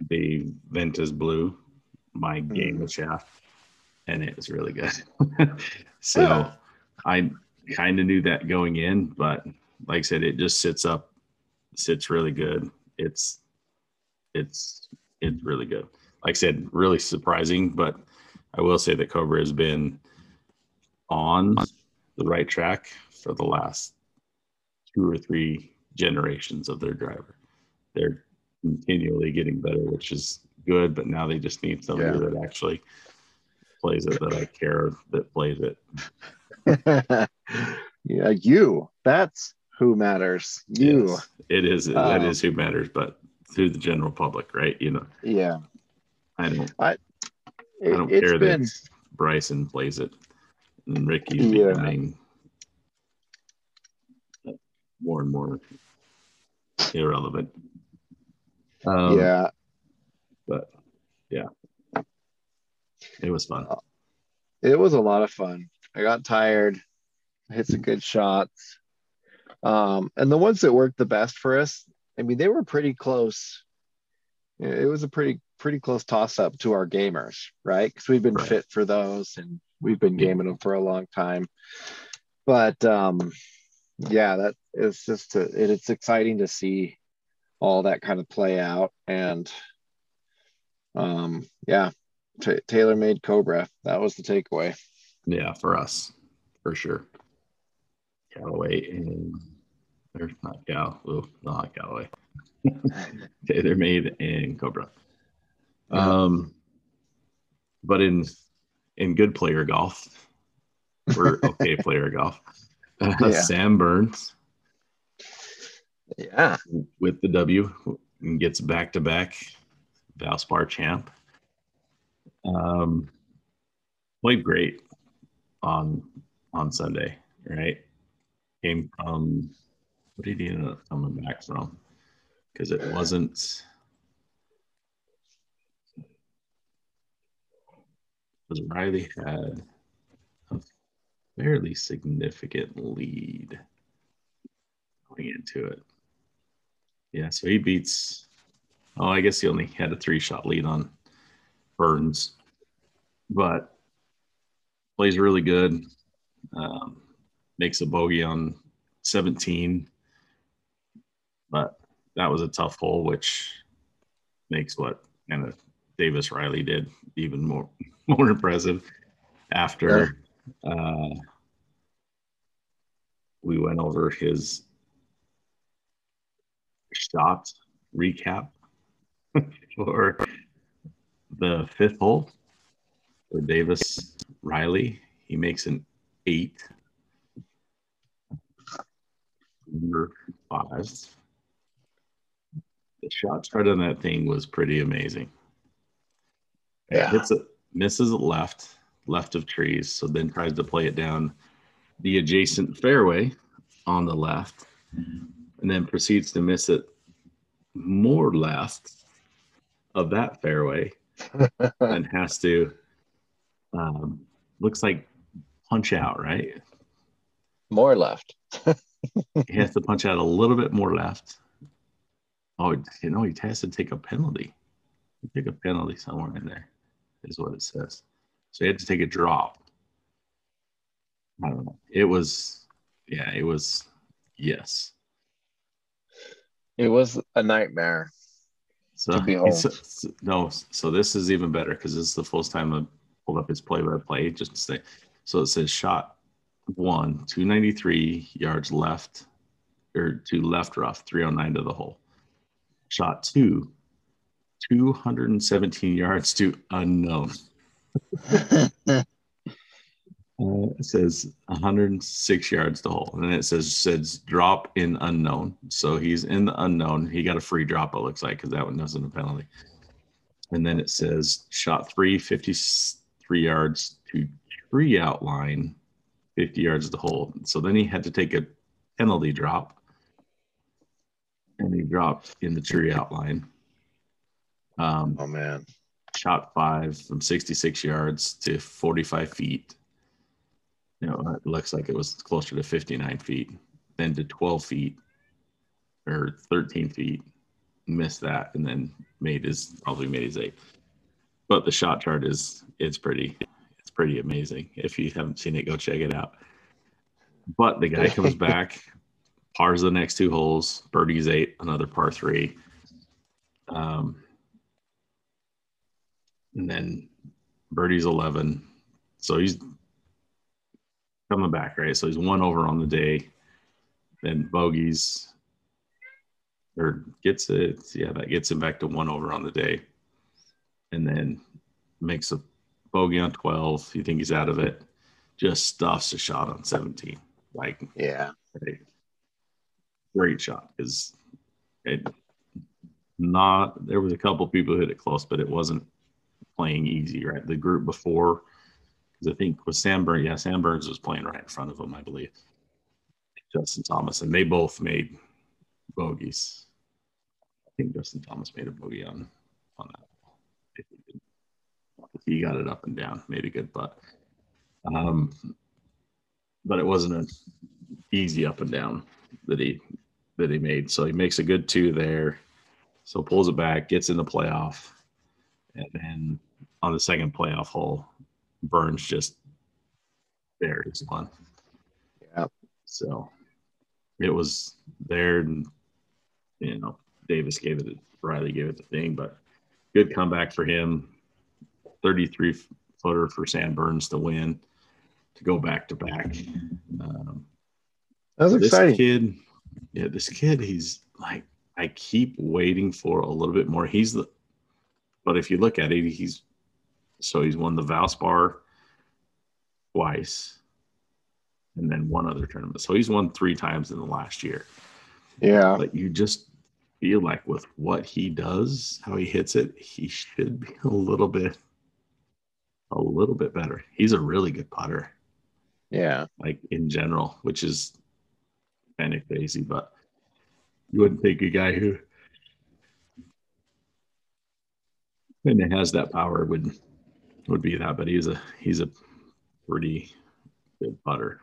[SPEAKER 2] the Ventus Blue, my hmm. game of shaft, and it was really good. so
[SPEAKER 3] Yeah.
[SPEAKER 2] I kind of knew that going in, but like I said, it just sits up, sits really good. It's it's it's really good. Like I said, really surprising, but I will say that Cobra has been on the right track for the last two or three generations of their driver. They're continually getting better, which is good, but now they just need somebody
[SPEAKER 3] Yeah.
[SPEAKER 2] that actually plays it that I care that plays it.
[SPEAKER 3] yeah, you. That's who matters. You.
[SPEAKER 2] Yes, it is that
[SPEAKER 3] Um,
[SPEAKER 2] is who matters, but to the general public, right? You know,
[SPEAKER 3] Yeah.
[SPEAKER 2] I don't
[SPEAKER 3] It,
[SPEAKER 2] don't
[SPEAKER 3] it's
[SPEAKER 2] care that Bryson plays it and Rickie's
[SPEAKER 3] Yeah.
[SPEAKER 2] becoming more and more irrelevant. Um,
[SPEAKER 3] yeah.
[SPEAKER 2] but yeah, it was fun.
[SPEAKER 3] It was a lot of fun. I got tired, hit some good shots. Um, and the ones that worked the best for us, I mean, they were pretty close. It was a pretty pretty close toss up to our gamers, right? Because we've been
[SPEAKER 2] Right.
[SPEAKER 3] fit for those and we've been gaming them for a long time. But um, yeah, that is just a, it, it's exciting to see all that kind of play out and um, yeah, Ta TaylorMade Cobra. That was the takeaway.
[SPEAKER 2] Yeah, for us, for sure. Callaway and or not Cal, well, not Callaway. TaylorMade and Cobra. Um, but in in good player golf, we're okay player golf. Uh,
[SPEAKER 3] Yeah.
[SPEAKER 2] Sam Burns
[SPEAKER 3] Yeah.
[SPEAKER 2] with the W and gets back to back Valspar champ. Um, played great on on Sunday, right? Came from what did he end up coming back from? Because it wasn't because Riley had a fairly significant lead going into it. Yeah, so he beats. Oh, I guess he only had a three shot lead on Burns, but plays really good. Um, makes a bogey on 17, but that was a tough hole, which makes what kind of Davis Riley did even more more impressive. After uh, we went over his shot recap for the fifth hole for Davis Riley. He makes an eight. Number five. The shot spread on that thing was pretty amazing.
[SPEAKER 3] Yeah.
[SPEAKER 2] hits it, misses it left, left of trees, so then tries to play it down the adjacent fairway on the left, and then proceeds to miss it more left of that fairway and has to um, looks like punch out right?
[SPEAKER 3] More left.
[SPEAKER 2] he has to punch out a little bit more left. Oh you know he has to take a penalty. He took a penalty somewhere in there is what it says. So he had to take a drop. I don't know. It was yeah it was yes
[SPEAKER 3] It was a nightmare.
[SPEAKER 2] So,
[SPEAKER 3] To behold.
[SPEAKER 2] no, so this is even better because this is the first time I pulled up his play by play just to say. So it says shot one, 293 yards left, or to left rough, 309 to the hole. Shot two, 217 yards to unknown. Uh, it says 106 yards to hole, and it says says drop in unknown. So he's in the unknown. He got a free drop. It looks like because that one doesn't a penalty. And then it says shot three, 53 yards to tree outline, 50 yards to hole. So then he had to take a penalty drop, and he dropped in the tree outline. Um,
[SPEAKER 3] oh man.
[SPEAKER 2] shot five from 66 yards to 45 feet. You know, it looks like it was closer to 59 feet, then to 12 feet or 13 feet. Missed that and then made his probably made his eight. But the shot chart is it's pretty it's pretty amazing. If you haven't seen it, go check it out. But the guy comes back, pars the next two holes, birdies eight, another par three. Um, and then Birdie's 11. So he's coming back, right? So he's one over on the day. Then bogeys or gets it. Yeah, that gets him back to one over on the day. And then makes a bogey on 12. You think he's out of it. Just stuffs a shot on 17. Like,
[SPEAKER 3] Yeah.
[SPEAKER 2] right? great shot is it not there was a couple people who hit it close but it wasn't playing easy right the group before because i think sam burns yeah sam burns was playing right in front of him i believe. Justin thomas and they both made bogeys. I think justin thomas made a bogey on on that he he got it up and down made a good putt. Um but it wasn't an easy up and down that he that he made. So he makes a good two there. So pulls it back, gets in the playoff, and then on the second playoff hole, Burns just buries one.
[SPEAKER 3] Yeah.
[SPEAKER 2] So it was there, and you know Davis gave it, Riley gave it the thing, but good comeback for him. Thirty-three footer for Sam Burns to win, to go back to back. Um,
[SPEAKER 3] That was
[SPEAKER 2] this
[SPEAKER 3] exciting.
[SPEAKER 2] kid, yeah, this kid, he's like, I keep waiting for a little bit more. He's the, but if you look at it, he's, so he's won the Valspar twice and then one other tournament. So he's won three times in the last year.
[SPEAKER 3] Yeah.
[SPEAKER 2] But you just feel like with what he does, how he hits it, he should be a little bit, a little bit better. He's a really good putter
[SPEAKER 3] Yeah.
[SPEAKER 2] like in general, which is kind of crazy, but you wouldn't think a guy who kind of has that power would would be that, but he's a he's a pretty good putter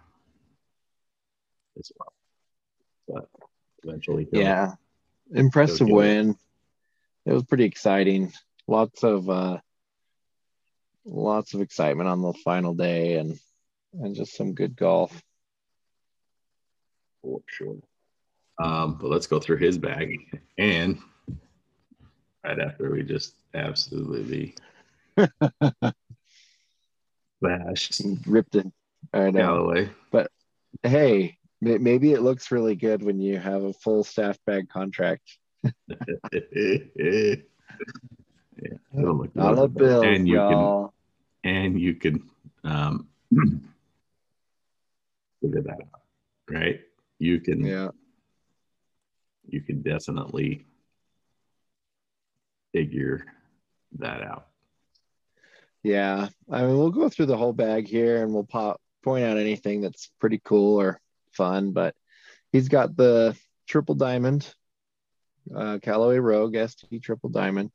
[SPEAKER 2] as well. But eventually,
[SPEAKER 3] Yeah. Impressive
[SPEAKER 2] get it.
[SPEAKER 3] win. It was pretty exciting. Lots of uh lots of excitement on the final day and and just some good golf.
[SPEAKER 2] for sure. Um, but let's go through his bag and right after we just absolutely
[SPEAKER 3] Ripped it. I know.
[SPEAKER 2] Callaway.
[SPEAKER 3] But hey, may- maybe it looks really good when you have a full staff bag contract.
[SPEAKER 2] yeah,
[SPEAKER 3] Dollar
[SPEAKER 2] good.
[SPEAKER 3] bills,
[SPEAKER 2] and you
[SPEAKER 3] y'all.
[SPEAKER 2] can and you can um figure that out, right? You can
[SPEAKER 3] Yeah.
[SPEAKER 2] you can definitely figure that out.
[SPEAKER 3] Yeah, I mean, we'll go through the whole bag here and we'll pop point out anything that's pretty cool or fun. But he's got the triple diamond, uh, Callaway Rogue ST triple diamond,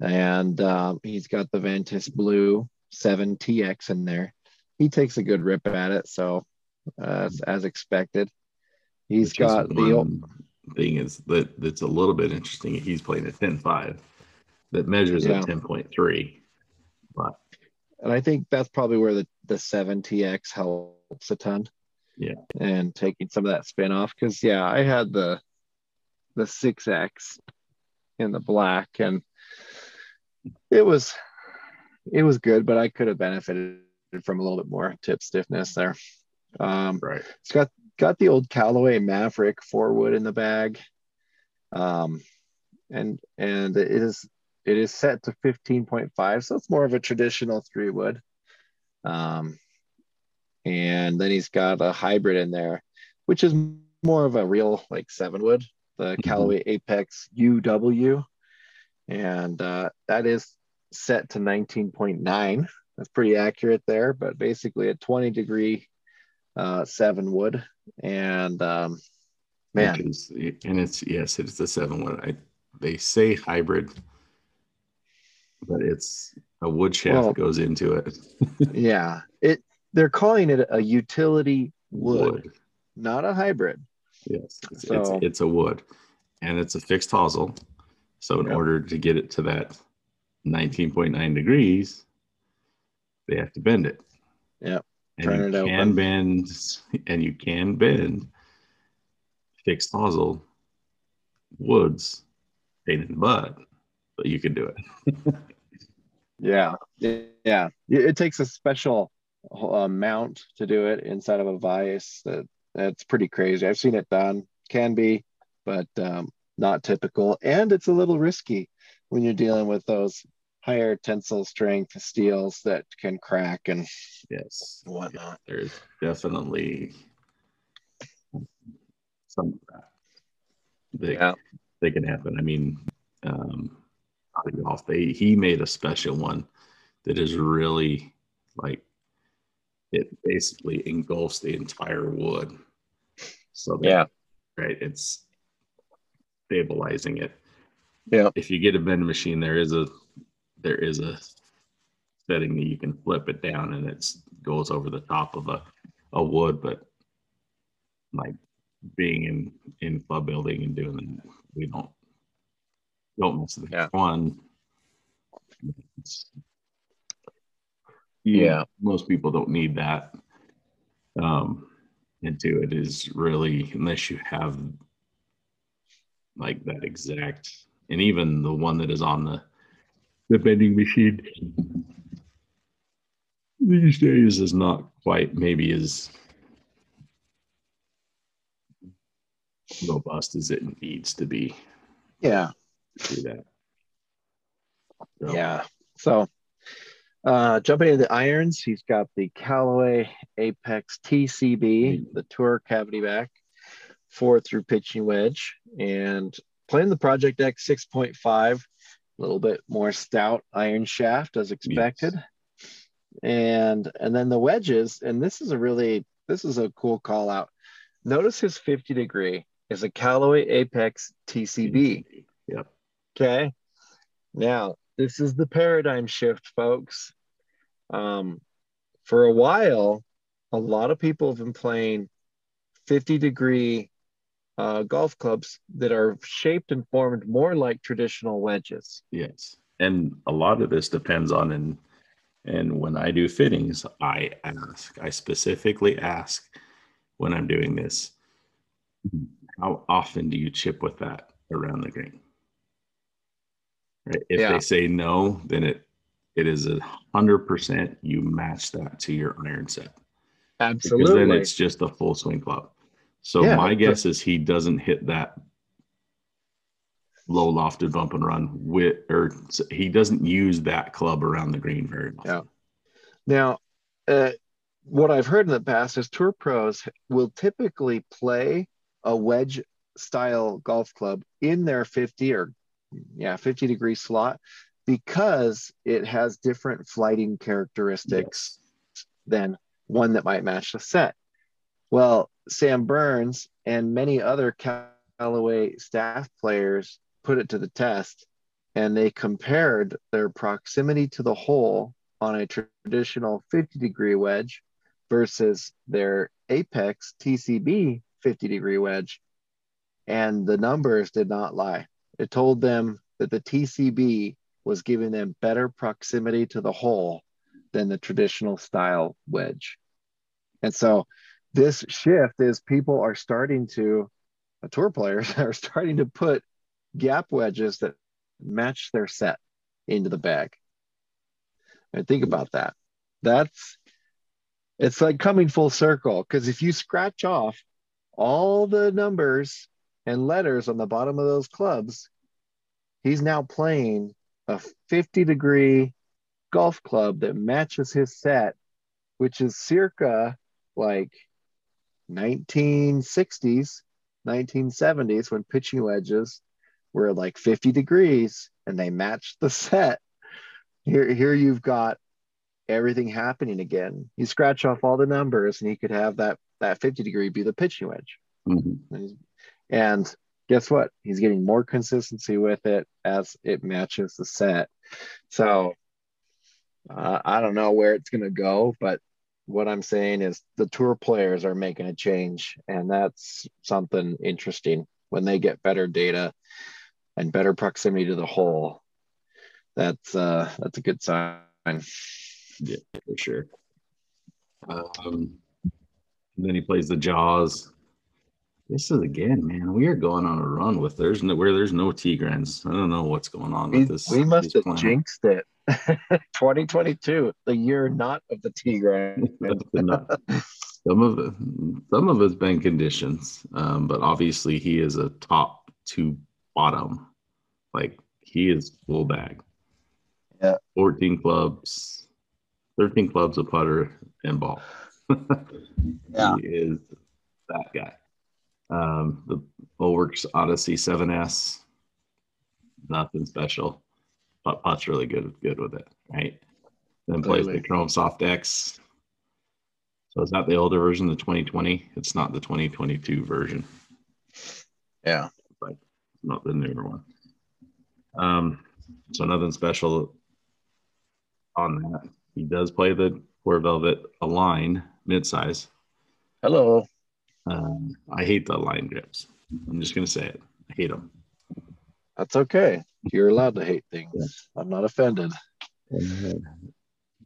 [SPEAKER 3] and um, he's got the Ventus Blue 7 TX in there. He takes a good rip at it, so uh, as, as expected. He's
[SPEAKER 2] Which
[SPEAKER 3] got the old,
[SPEAKER 2] thing is that that's a little bit interesting. He's playing a 10-5 that measures
[SPEAKER 3] Yeah.
[SPEAKER 2] at 10.3, but
[SPEAKER 3] and I think that's probably where the the 7TX helps a ton.
[SPEAKER 2] Yeah.
[SPEAKER 3] And taking some of that spin off because yeah, I had the the 6X in the black and it was it was good, but I could have benefited from a little bit more tip stiffness there. Um,
[SPEAKER 2] Right.
[SPEAKER 3] it's got got the old Callaway Maverick four wood in the bag, um, and and it is it is set to fifteen point five, so it's more of a traditional three wood. Um, and then he's got a hybrid in there, which is more of a real like seven wood, the Callaway Apex UW, and uh, that is set to nineteen point nine. That's pretty accurate there, but basically a twenty degree uh, seven wood, and um, man,
[SPEAKER 2] is- and it's yes, it's the seven wood. I they say hybrid, but it's a wood shaft
[SPEAKER 3] Well-
[SPEAKER 2] goes into it.
[SPEAKER 3] yeah, it they're calling it a utility wood, not a hybrid.
[SPEAKER 2] Yes, it's,
[SPEAKER 3] So-
[SPEAKER 2] it's it's a wood, and it's a fixed hosel. So in
[SPEAKER 3] Yep.
[SPEAKER 2] order to get it to that 19.9 degrees, they have to bend it.
[SPEAKER 3] Yep.
[SPEAKER 2] And
[SPEAKER 3] Turn
[SPEAKER 2] you
[SPEAKER 3] it
[SPEAKER 2] can
[SPEAKER 3] open.
[SPEAKER 2] bend, and you can bend fixed hosel woods, pain in the butt, but you can do it.
[SPEAKER 3] Yeah, yeah. It it takes a special uh, mount to do it inside of a vise. That that's pretty crazy. I've seen it done. Can be, but um, not typical. And it's a little risky when you're dealing with those higher tensile strength steels that can crack and
[SPEAKER 2] Yes.
[SPEAKER 3] whatnot.
[SPEAKER 2] There's definitely some of that. That,
[SPEAKER 3] Yeah.
[SPEAKER 2] that can happen. I mean, um, out of golf, they he made a special one that is really like it basically engulfs the entire wood. So that,
[SPEAKER 3] Yeah.
[SPEAKER 2] right, it's stabilizing it.
[SPEAKER 3] Yeah.
[SPEAKER 2] If you get a bend machine, there is a there is a setting that you can flip it down and it goes over the top of a, a wood, but like being in in club building and doing that, we don't don't miss the
[SPEAKER 3] Yeah.
[SPEAKER 2] one.
[SPEAKER 3] Yeah.
[SPEAKER 2] most people don't need that um into it is really unless you have like that exact and even the one that is on the the bending machine these days is not quite maybe as robust as it needs to be
[SPEAKER 3] Yeah.
[SPEAKER 2] Do that So,
[SPEAKER 3] Yeah. So uh jumping into the irons, he's got the Callaway Apex TCB, the tour cavity back, four through pitching wedge, and playing the Project X 6.5, a little bit more stout iron shaft as expected. And and then the wedges, and this is a really this is a cool call out. Notice his 50 degree is a Callaway Apex TCB.
[SPEAKER 2] yep
[SPEAKER 3] Okay. Now, this is the paradigm shift, folks. Um, for a while, a lot of people have been playing 50 degree uh, golf clubs that are shaped and formed more like traditional wedges.
[SPEAKER 2] Yes. And a lot of this depends on and and when I do fittings, I ask, I specifically ask when I'm doing this, how often do you chip with that around the green? If
[SPEAKER 3] Yeah.
[SPEAKER 2] they say no, then it it is a hundred percent you match that to your iron set. Absolutely. Because then it's just a full swing club. So
[SPEAKER 3] Yeah,
[SPEAKER 2] my guess is he doesn't hit that low lofted bump and run with, or he doesn't use that club around the green very much.
[SPEAKER 3] Yeah. Now, uh, what I've heard in the past is tour pros will typically play a wedge style golf club in their 50 or yeah 50 degree slot because it has different flighting characteristics than one that might match the set. Well, Sam Burns and many other Callaway staff players put it to the test and they compared their proximity to the hole on a traditional 50 degree wedge versus their Apex TCB 50 degree wedge. And the numbers did not lie. It told them that the TCB was giving them better proximity to the hole than the traditional style wedge. And so this shift is people are starting to uh, tour players are starting to put gap wedges that match their set into the bag. And think about that. That's it's like coming full circle because if you scratch off all the numbers and letters on the bottom of those clubs, he's now playing a 50 degree golf club that matches his set, which is circa like 1960s, 1970s when pitching wedges were like 50 degrees and they matched the set. Here, here you've got everything happening again. You scratch off all the numbers and he could have that that 50 degree be the pitching wedge. Mm-hmm. And guess what? He's getting more consistency with it as it matches the set. So uh, I don't know where it's going to go, but what I'm saying is the tour players are making a change, and that's something interesting when they get better data and better proximity to the hole. That's uh, that's a good sign.
[SPEAKER 2] Yeah, for sure. Um, and then he plays the Jaws. This is again, man. We are going on a run with there's no where there's no T-Grants. I don't know what's going on
[SPEAKER 3] we,
[SPEAKER 2] with this.
[SPEAKER 3] We must have jinxed it. 2022, the year not of the T-Grant.
[SPEAKER 2] some of it, some of it's been conditions, um, but obviously he is a top to bottom. Like he is full bag.
[SPEAKER 3] Yeah.
[SPEAKER 2] 14 clubs, 13 clubs of putter and ball.
[SPEAKER 3] yeah.
[SPEAKER 2] He is that guy. Um, the Bulwark's Odyssey 7S, nothing special. But putt's really good good with it, right? Then plays the Chrome Soft X. So is that the older version, the 2020? It's not the 2022 version.
[SPEAKER 3] Yeah.
[SPEAKER 2] But not the newer one. Um, so nothing special on that. He does play the Tour Velvet Align midsize.
[SPEAKER 3] Hello.
[SPEAKER 2] Um, I hate the line grips. I'm just gonna say it. I hate them.
[SPEAKER 3] That's okay. You're allowed to hate things. Yeah. I'm not offended.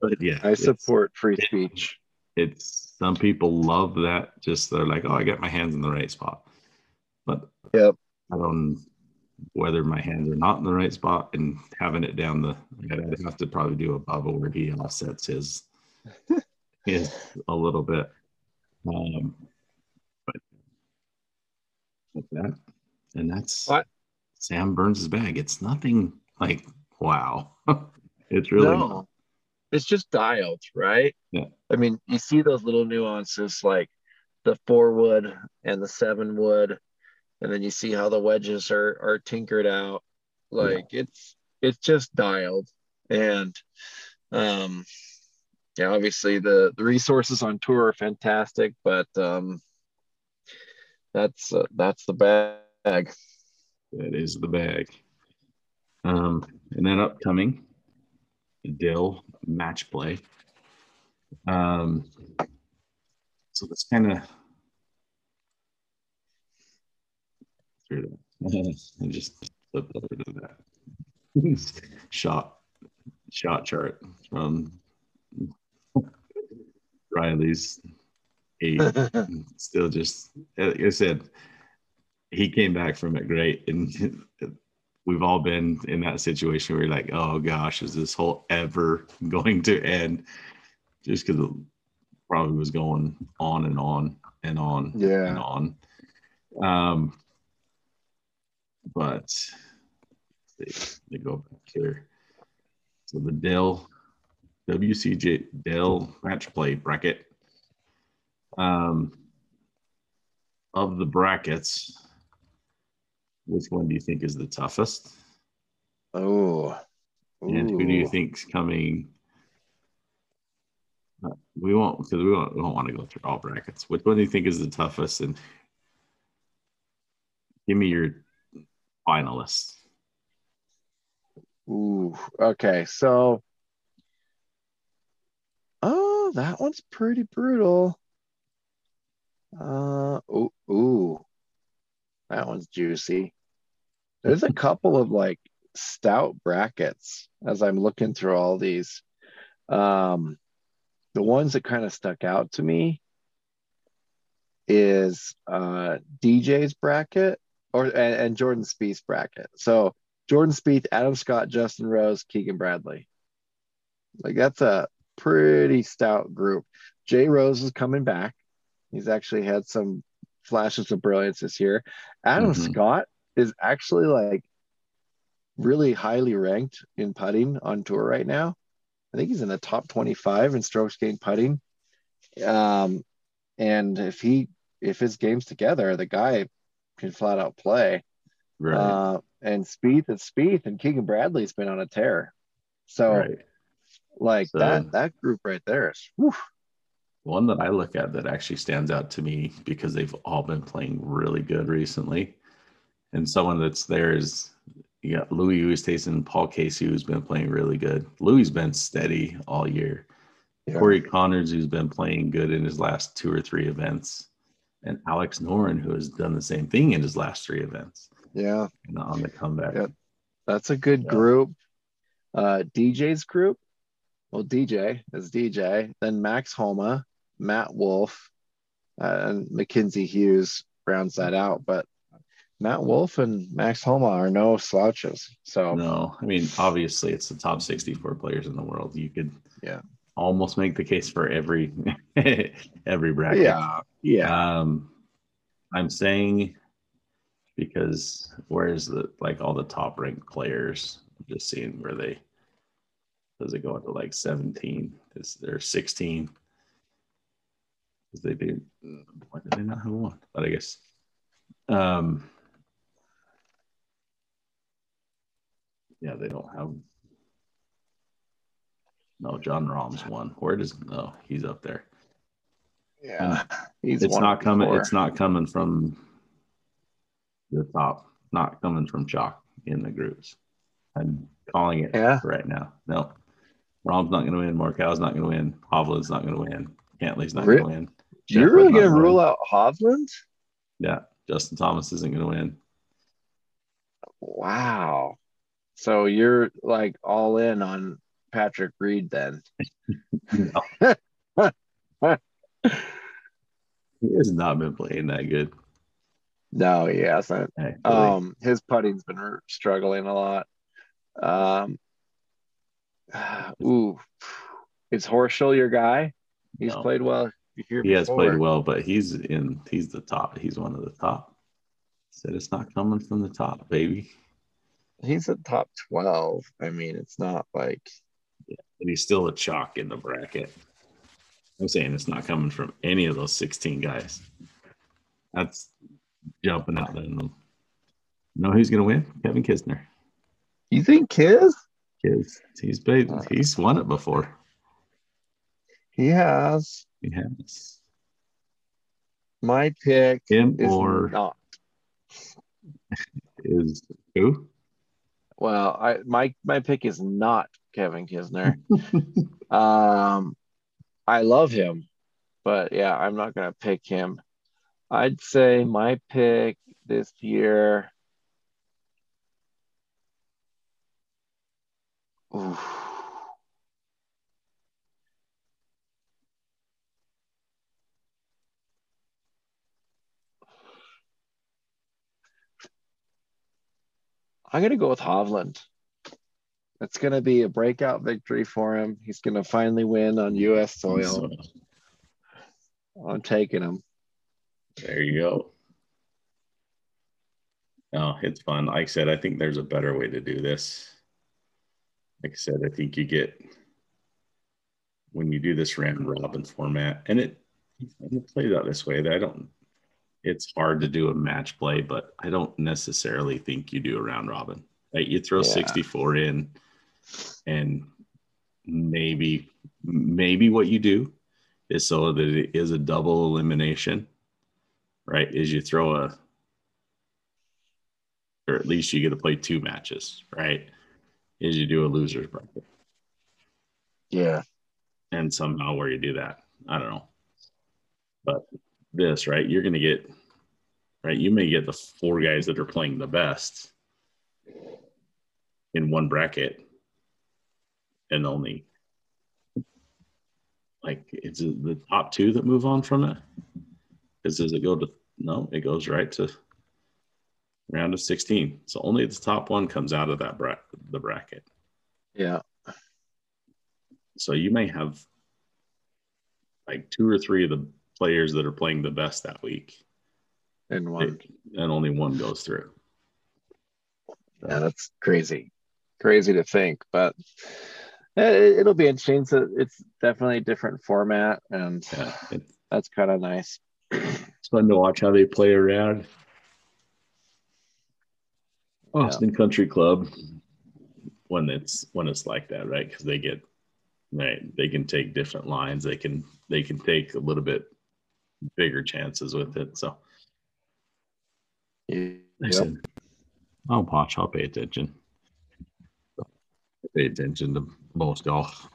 [SPEAKER 2] But yeah,
[SPEAKER 3] I support free speech.
[SPEAKER 2] It, it's some people love that. Just they're like, oh, I got my hands in the right spot. But
[SPEAKER 3] yep,
[SPEAKER 2] I don't whether my hands are not in the right spot and having it down the. I'd have to probably do above where he offsets his his a little bit. Um, like that, and that's
[SPEAKER 3] what
[SPEAKER 2] Sam Burns' bag. It's nothing like wow. it's really no.
[SPEAKER 3] it's just dialed, right?
[SPEAKER 2] Yeah.
[SPEAKER 3] I mean, you see those little nuances like the four wood and the seven wood, and then you see how the wedges are are tinkered out. Like yeah. it's it's just dialed. And um yeah, obviously the the resources on tour are fantastic, but um that's uh, that's the bag.
[SPEAKER 2] That is the bag. Um, and then upcoming, Dell match play. Um, so that's kind of and just flip over to that shot shot chart from Riley's eight. Still just like I said, he came back from it great. And we've all been in that situation where you're like, oh gosh, is this hole ever going to end? Just because it probably was going on and on and on
[SPEAKER 3] yeah.
[SPEAKER 2] and on. Um, but they go back here. So the Dell WGC Dell match play bracket. Um, of the brackets, which one do you think is the toughest?
[SPEAKER 3] Oh.
[SPEAKER 2] And who do you think's coming? Uh, we won't because we won't, we won't want to go through all brackets. Which one do you think is the toughest? And give me your finalists.
[SPEAKER 3] Ooh, okay. So, oh, that one's pretty brutal. Uh, ooh, ooh, that one's juicy. There's a couple of like stout brackets as I'm looking through all these. Um, the ones that kind of stuck out to me is uh, DJ's bracket or and, and Jordan Spieth's bracket. So Jordan Spieth, Adam Scott, Justin Rose, Keegan Bradley. Like that's a pretty stout group. Jay Rose is coming back. He's actually had some flashes of brilliance this year. Adam mm-hmm. Scott is actually like really highly ranked in putting on tour right now. I think he's in the top 25 in strokes gained putting. Um, and if he if his game's together, the guy can flat out play. Right. Uh, and Spieth and Spieth and Keegan Bradley's been on a tear. So right. like so, that that group right there is whew.
[SPEAKER 2] One that I look at that actually stands out to me because they've all been playing really good recently. And someone that's there is you got Louis Oosthuizen and Paul Casey, who's been playing really good. Louis's been steady all year. Yeah. Corey Conners, who's been playing good in his last two or three events, and Alex Noren, who has done the same thing in his last three events.
[SPEAKER 3] Yeah,
[SPEAKER 2] and on the comeback. Yeah.
[SPEAKER 3] That's a good yeah. group. Uh, DJ's group. Well, DJ is DJ. Then Max Homa, Matt Wolff uh, and Mackenzie Hughes rounds that out. But Matt Wolff and Max Homa are no slouches. So
[SPEAKER 2] no, I mean obviously it's the top 64 players in the world. You could
[SPEAKER 3] yeah
[SPEAKER 2] almost make the case for every every bracket.
[SPEAKER 3] Yeah. Yeah.
[SPEAKER 2] Um I'm saying because where's the like all the top ranked players? I'm just seeing where they does it go into like 17? Is there 16? Because they do why did they not have one? But I guess um yeah, they don't have no, Jon Rahm's one. Where does no? He's up there.
[SPEAKER 3] Yeah,
[SPEAKER 2] he's it's not coming. Before. It's not coming from the top. Not coming from chalk in the groups. I'm calling it yeah. right now. No, Rahm's not going to win. Morikawa's not going to win. Hovland's not going to win. Cantlay's not going to win.
[SPEAKER 3] You're really going to rule out Hovland?
[SPEAKER 2] Yeah, Justin Thomas isn't going to win.
[SPEAKER 3] Wow. So you're like all in on Patrick Reed then. he
[SPEAKER 2] has not been playing that good.
[SPEAKER 3] No, he hasn't. Hey, um, his putting's been struggling a lot. Um, ooh, is Horschel your guy? He's no. played well.
[SPEAKER 2] He before. has played well, but he's in. He's the top. He's one of the top. Said it's not coming from the top, baby.
[SPEAKER 3] He's a top twelve. I mean, it's not like
[SPEAKER 2] yeah, but he's still a chalk in the bracket. I'm saying it's not coming from any of those 16 guys. That's jumping out there. Know who's going to win? Kevin Kisner.
[SPEAKER 3] You think Kiz?
[SPEAKER 2] Kiz. He's played. Uh. He's won it before.
[SPEAKER 3] He has.
[SPEAKER 2] He has.
[SPEAKER 3] My pick
[SPEAKER 2] him or not is who?
[SPEAKER 3] Well, I my my pick is not Kevin Kisner. um, I love him, but yeah, I'm not gonna pick him. I'd say my pick this year. Oof. I'm gonna go with Hovland. It's going to be a breakout victory for him. He's going to finally win on U.S. soil. I'm taking him.
[SPEAKER 2] There you go. No, it's fun. Like I said, I think there's a better way to do this. Like I said, I think you get when you do this round robin format, and it, it plays out this way. That I don't. It's hard to do a match play, but I don't necessarily think you do a round robin. Right? You throw yeah. 64 in and maybe maybe what you do is so that it is a double elimination right is you throw a or at least you get to play two matches right is you do a losers bracket
[SPEAKER 3] yeah
[SPEAKER 2] and somehow where you do that i don't know but this right you're going to get right you may get the four guys that are playing the best in one bracket and only like it's the top two that move on from it. Because does it go to no? It goes right to round of 16. So only the top one comes out of that bra- the bracket.
[SPEAKER 3] Yeah.
[SPEAKER 2] So you may have like two or three of the players that are playing the best that week,
[SPEAKER 3] And one.
[SPEAKER 2] and only one goes through.
[SPEAKER 3] Yeah, that's crazy. Crazy to think, but eh, it, it'll be interesting. So it's definitely a different format, and
[SPEAKER 2] Yeah, it,
[SPEAKER 3] that's kind of nice.
[SPEAKER 2] it's fun to watch how they play around. Austin Country Club when it's when it's like that, right? Because they get right, they can take different lines. They can they can take a little bit bigger chances with it. So I said, I'll watch. I'll pay attention. Pay attention to most golf.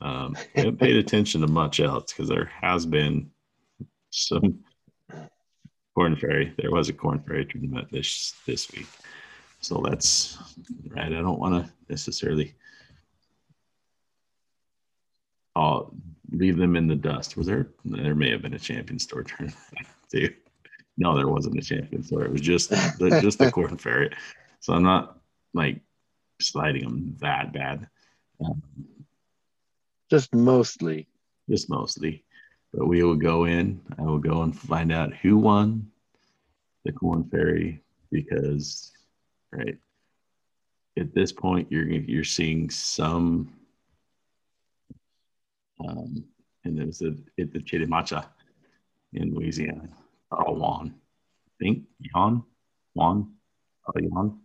[SPEAKER 2] Um, I haven't paid attention to much else because there has been some Korn Ferry. There was a Korn Ferry tournament this this week, so that's right. I don't want to necessarily. I'll leave them in the dust. Was there? There may have been a Champions Tour tournament too. No, there wasn't a Champions Tour. It was just the, just the Korn Ferry. So I'm not like sliding them that bad. Um,
[SPEAKER 3] Just mostly.
[SPEAKER 2] just mostly. But we will go in. I will go and find out who won the Korn Ferry because, right at this point, you're you're seeing some, um, and it was at, at the Chitimacha in Louisiana. Juan, I think Juan, Juan, Carl Yuan,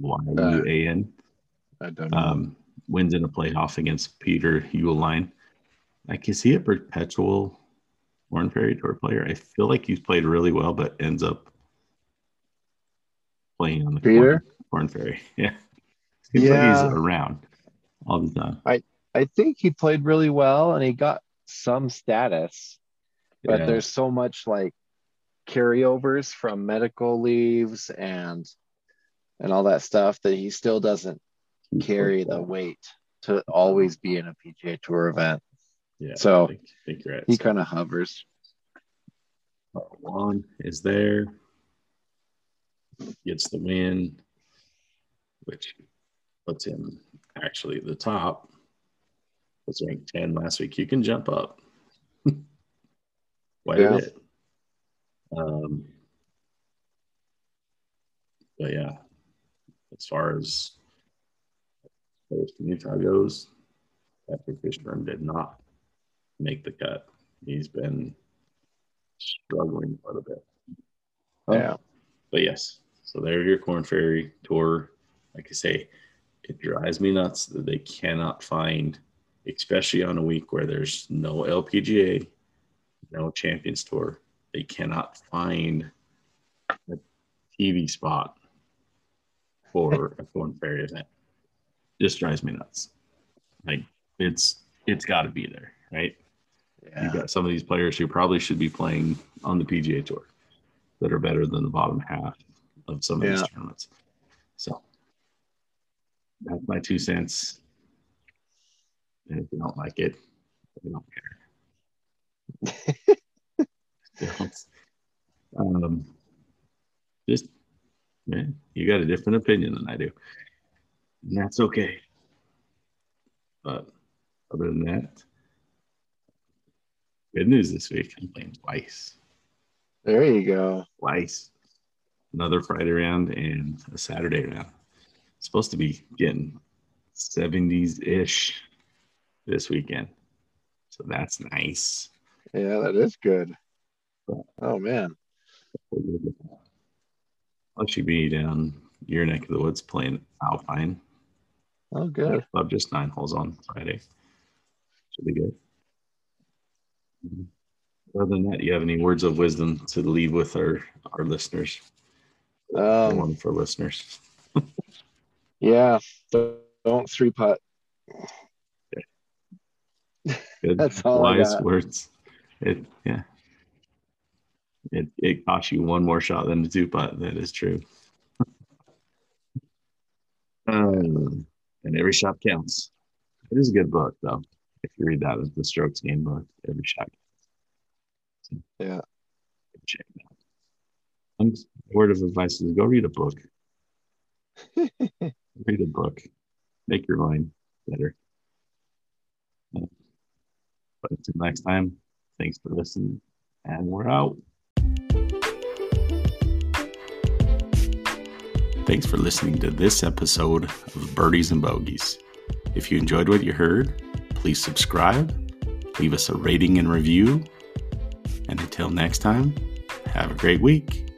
[SPEAKER 2] Y U A N
[SPEAKER 3] I don't know.
[SPEAKER 2] um, wins in a playoff against Peter Uihlein. Like, is he a perpetual Korn Ferry Tour player? I feel like he's played really well, but ends up playing on the
[SPEAKER 3] Peter?
[SPEAKER 2] Korn, Korn Ferry. Yeah. Seems like he's around all the time.
[SPEAKER 3] I think he played really well and he got some status, but
[SPEAKER 2] Yeah.
[SPEAKER 3] there's so much like carryovers from medical leaves and and all that stuff that he still doesn't carry the weight to always be in a PGA Tour event.
[SPEAKER 2] Yeah.
[SPEAKER 3] so
[SPEAKER 2] I think, I think right.
[SPEAKER 3] He kind of hovers.
[SPEAKER 2] Yuan is there. Gets the win, which puts him actually at the top. Was ranked 10 last week. You can jump up. Quite
[SPEAKER 3] Yeah.
[SPEAKER 2] a bit. Um, but yeah, as far as as Utah goes, Patrick Fishburn did not make the cut. He's been struggling quite a bit.
[SPEAKER 3] Yeah.
[SPEAKER 2] But yes, so there your Korn Ferry tour. Like I say, it drives me nuts that they cannot find, especially on a week where there's no LPGA, no Champions Tour. They cannot find a TV spot for a Korn Ferry event. Just drives me nuts. Like it's it's got to be there, right?
[SPEAKER 3] Yeah.
[SPEAKER 2] You've got some of these players who probably should be playing on the PGA Tour that are better than the bottom half of some of
[SPEAKER 3] Yeah.
[SPEAKER 2] these tournaments. So that's my two cents. And if you don't like it, I don't care. Um, just, man, you got a different opinion than I do. And that's okay. But other than that, good news this week. I'm playing twice.
[SPEAKER 3] There you go.
[SPEAKER 2] Twice. Another Friday round and a Saturday round. supposed to be getting 70s ish this weekend. So that's nice.
[SPEAKER 3] Yeah, that is good. Oh man.
[SPEAKER 2] I'll actually be down your neck of the woods playing Alpine.
[SPEAKER 3] Oh good.
[SPEAKER 2] Club just nine holes on Friday. Should be good. Mhm. Other than that, do you have any words of wisdom to leave with our, our listeners?
[SPEAKER 3] Um,
[SPEAKER 2] One for listeners.
[SPEAKER 3] yeah. Don't three putt.
[SPEAKER 2] Good.
[SPEAKER 3] That's all
[SPEAKER 2] Wise words. It yeah. It it costs you one more shot than the two putt. That is true. um, and every shot counts. It is a good book though. If you read that as the strokes gained book, every shot. Counts.
[SPEAKER 3] Yeah.
[SPEAKER 2] check word of advice is go read a book. read a book. Make your mind better. But until next time, thanks for listening, and we're out. Thanks for listening to this episode of Birdies and Bogies. If you enjoyed what you heard, please subscribe, leave us a rating and review, and until next time, have a great week.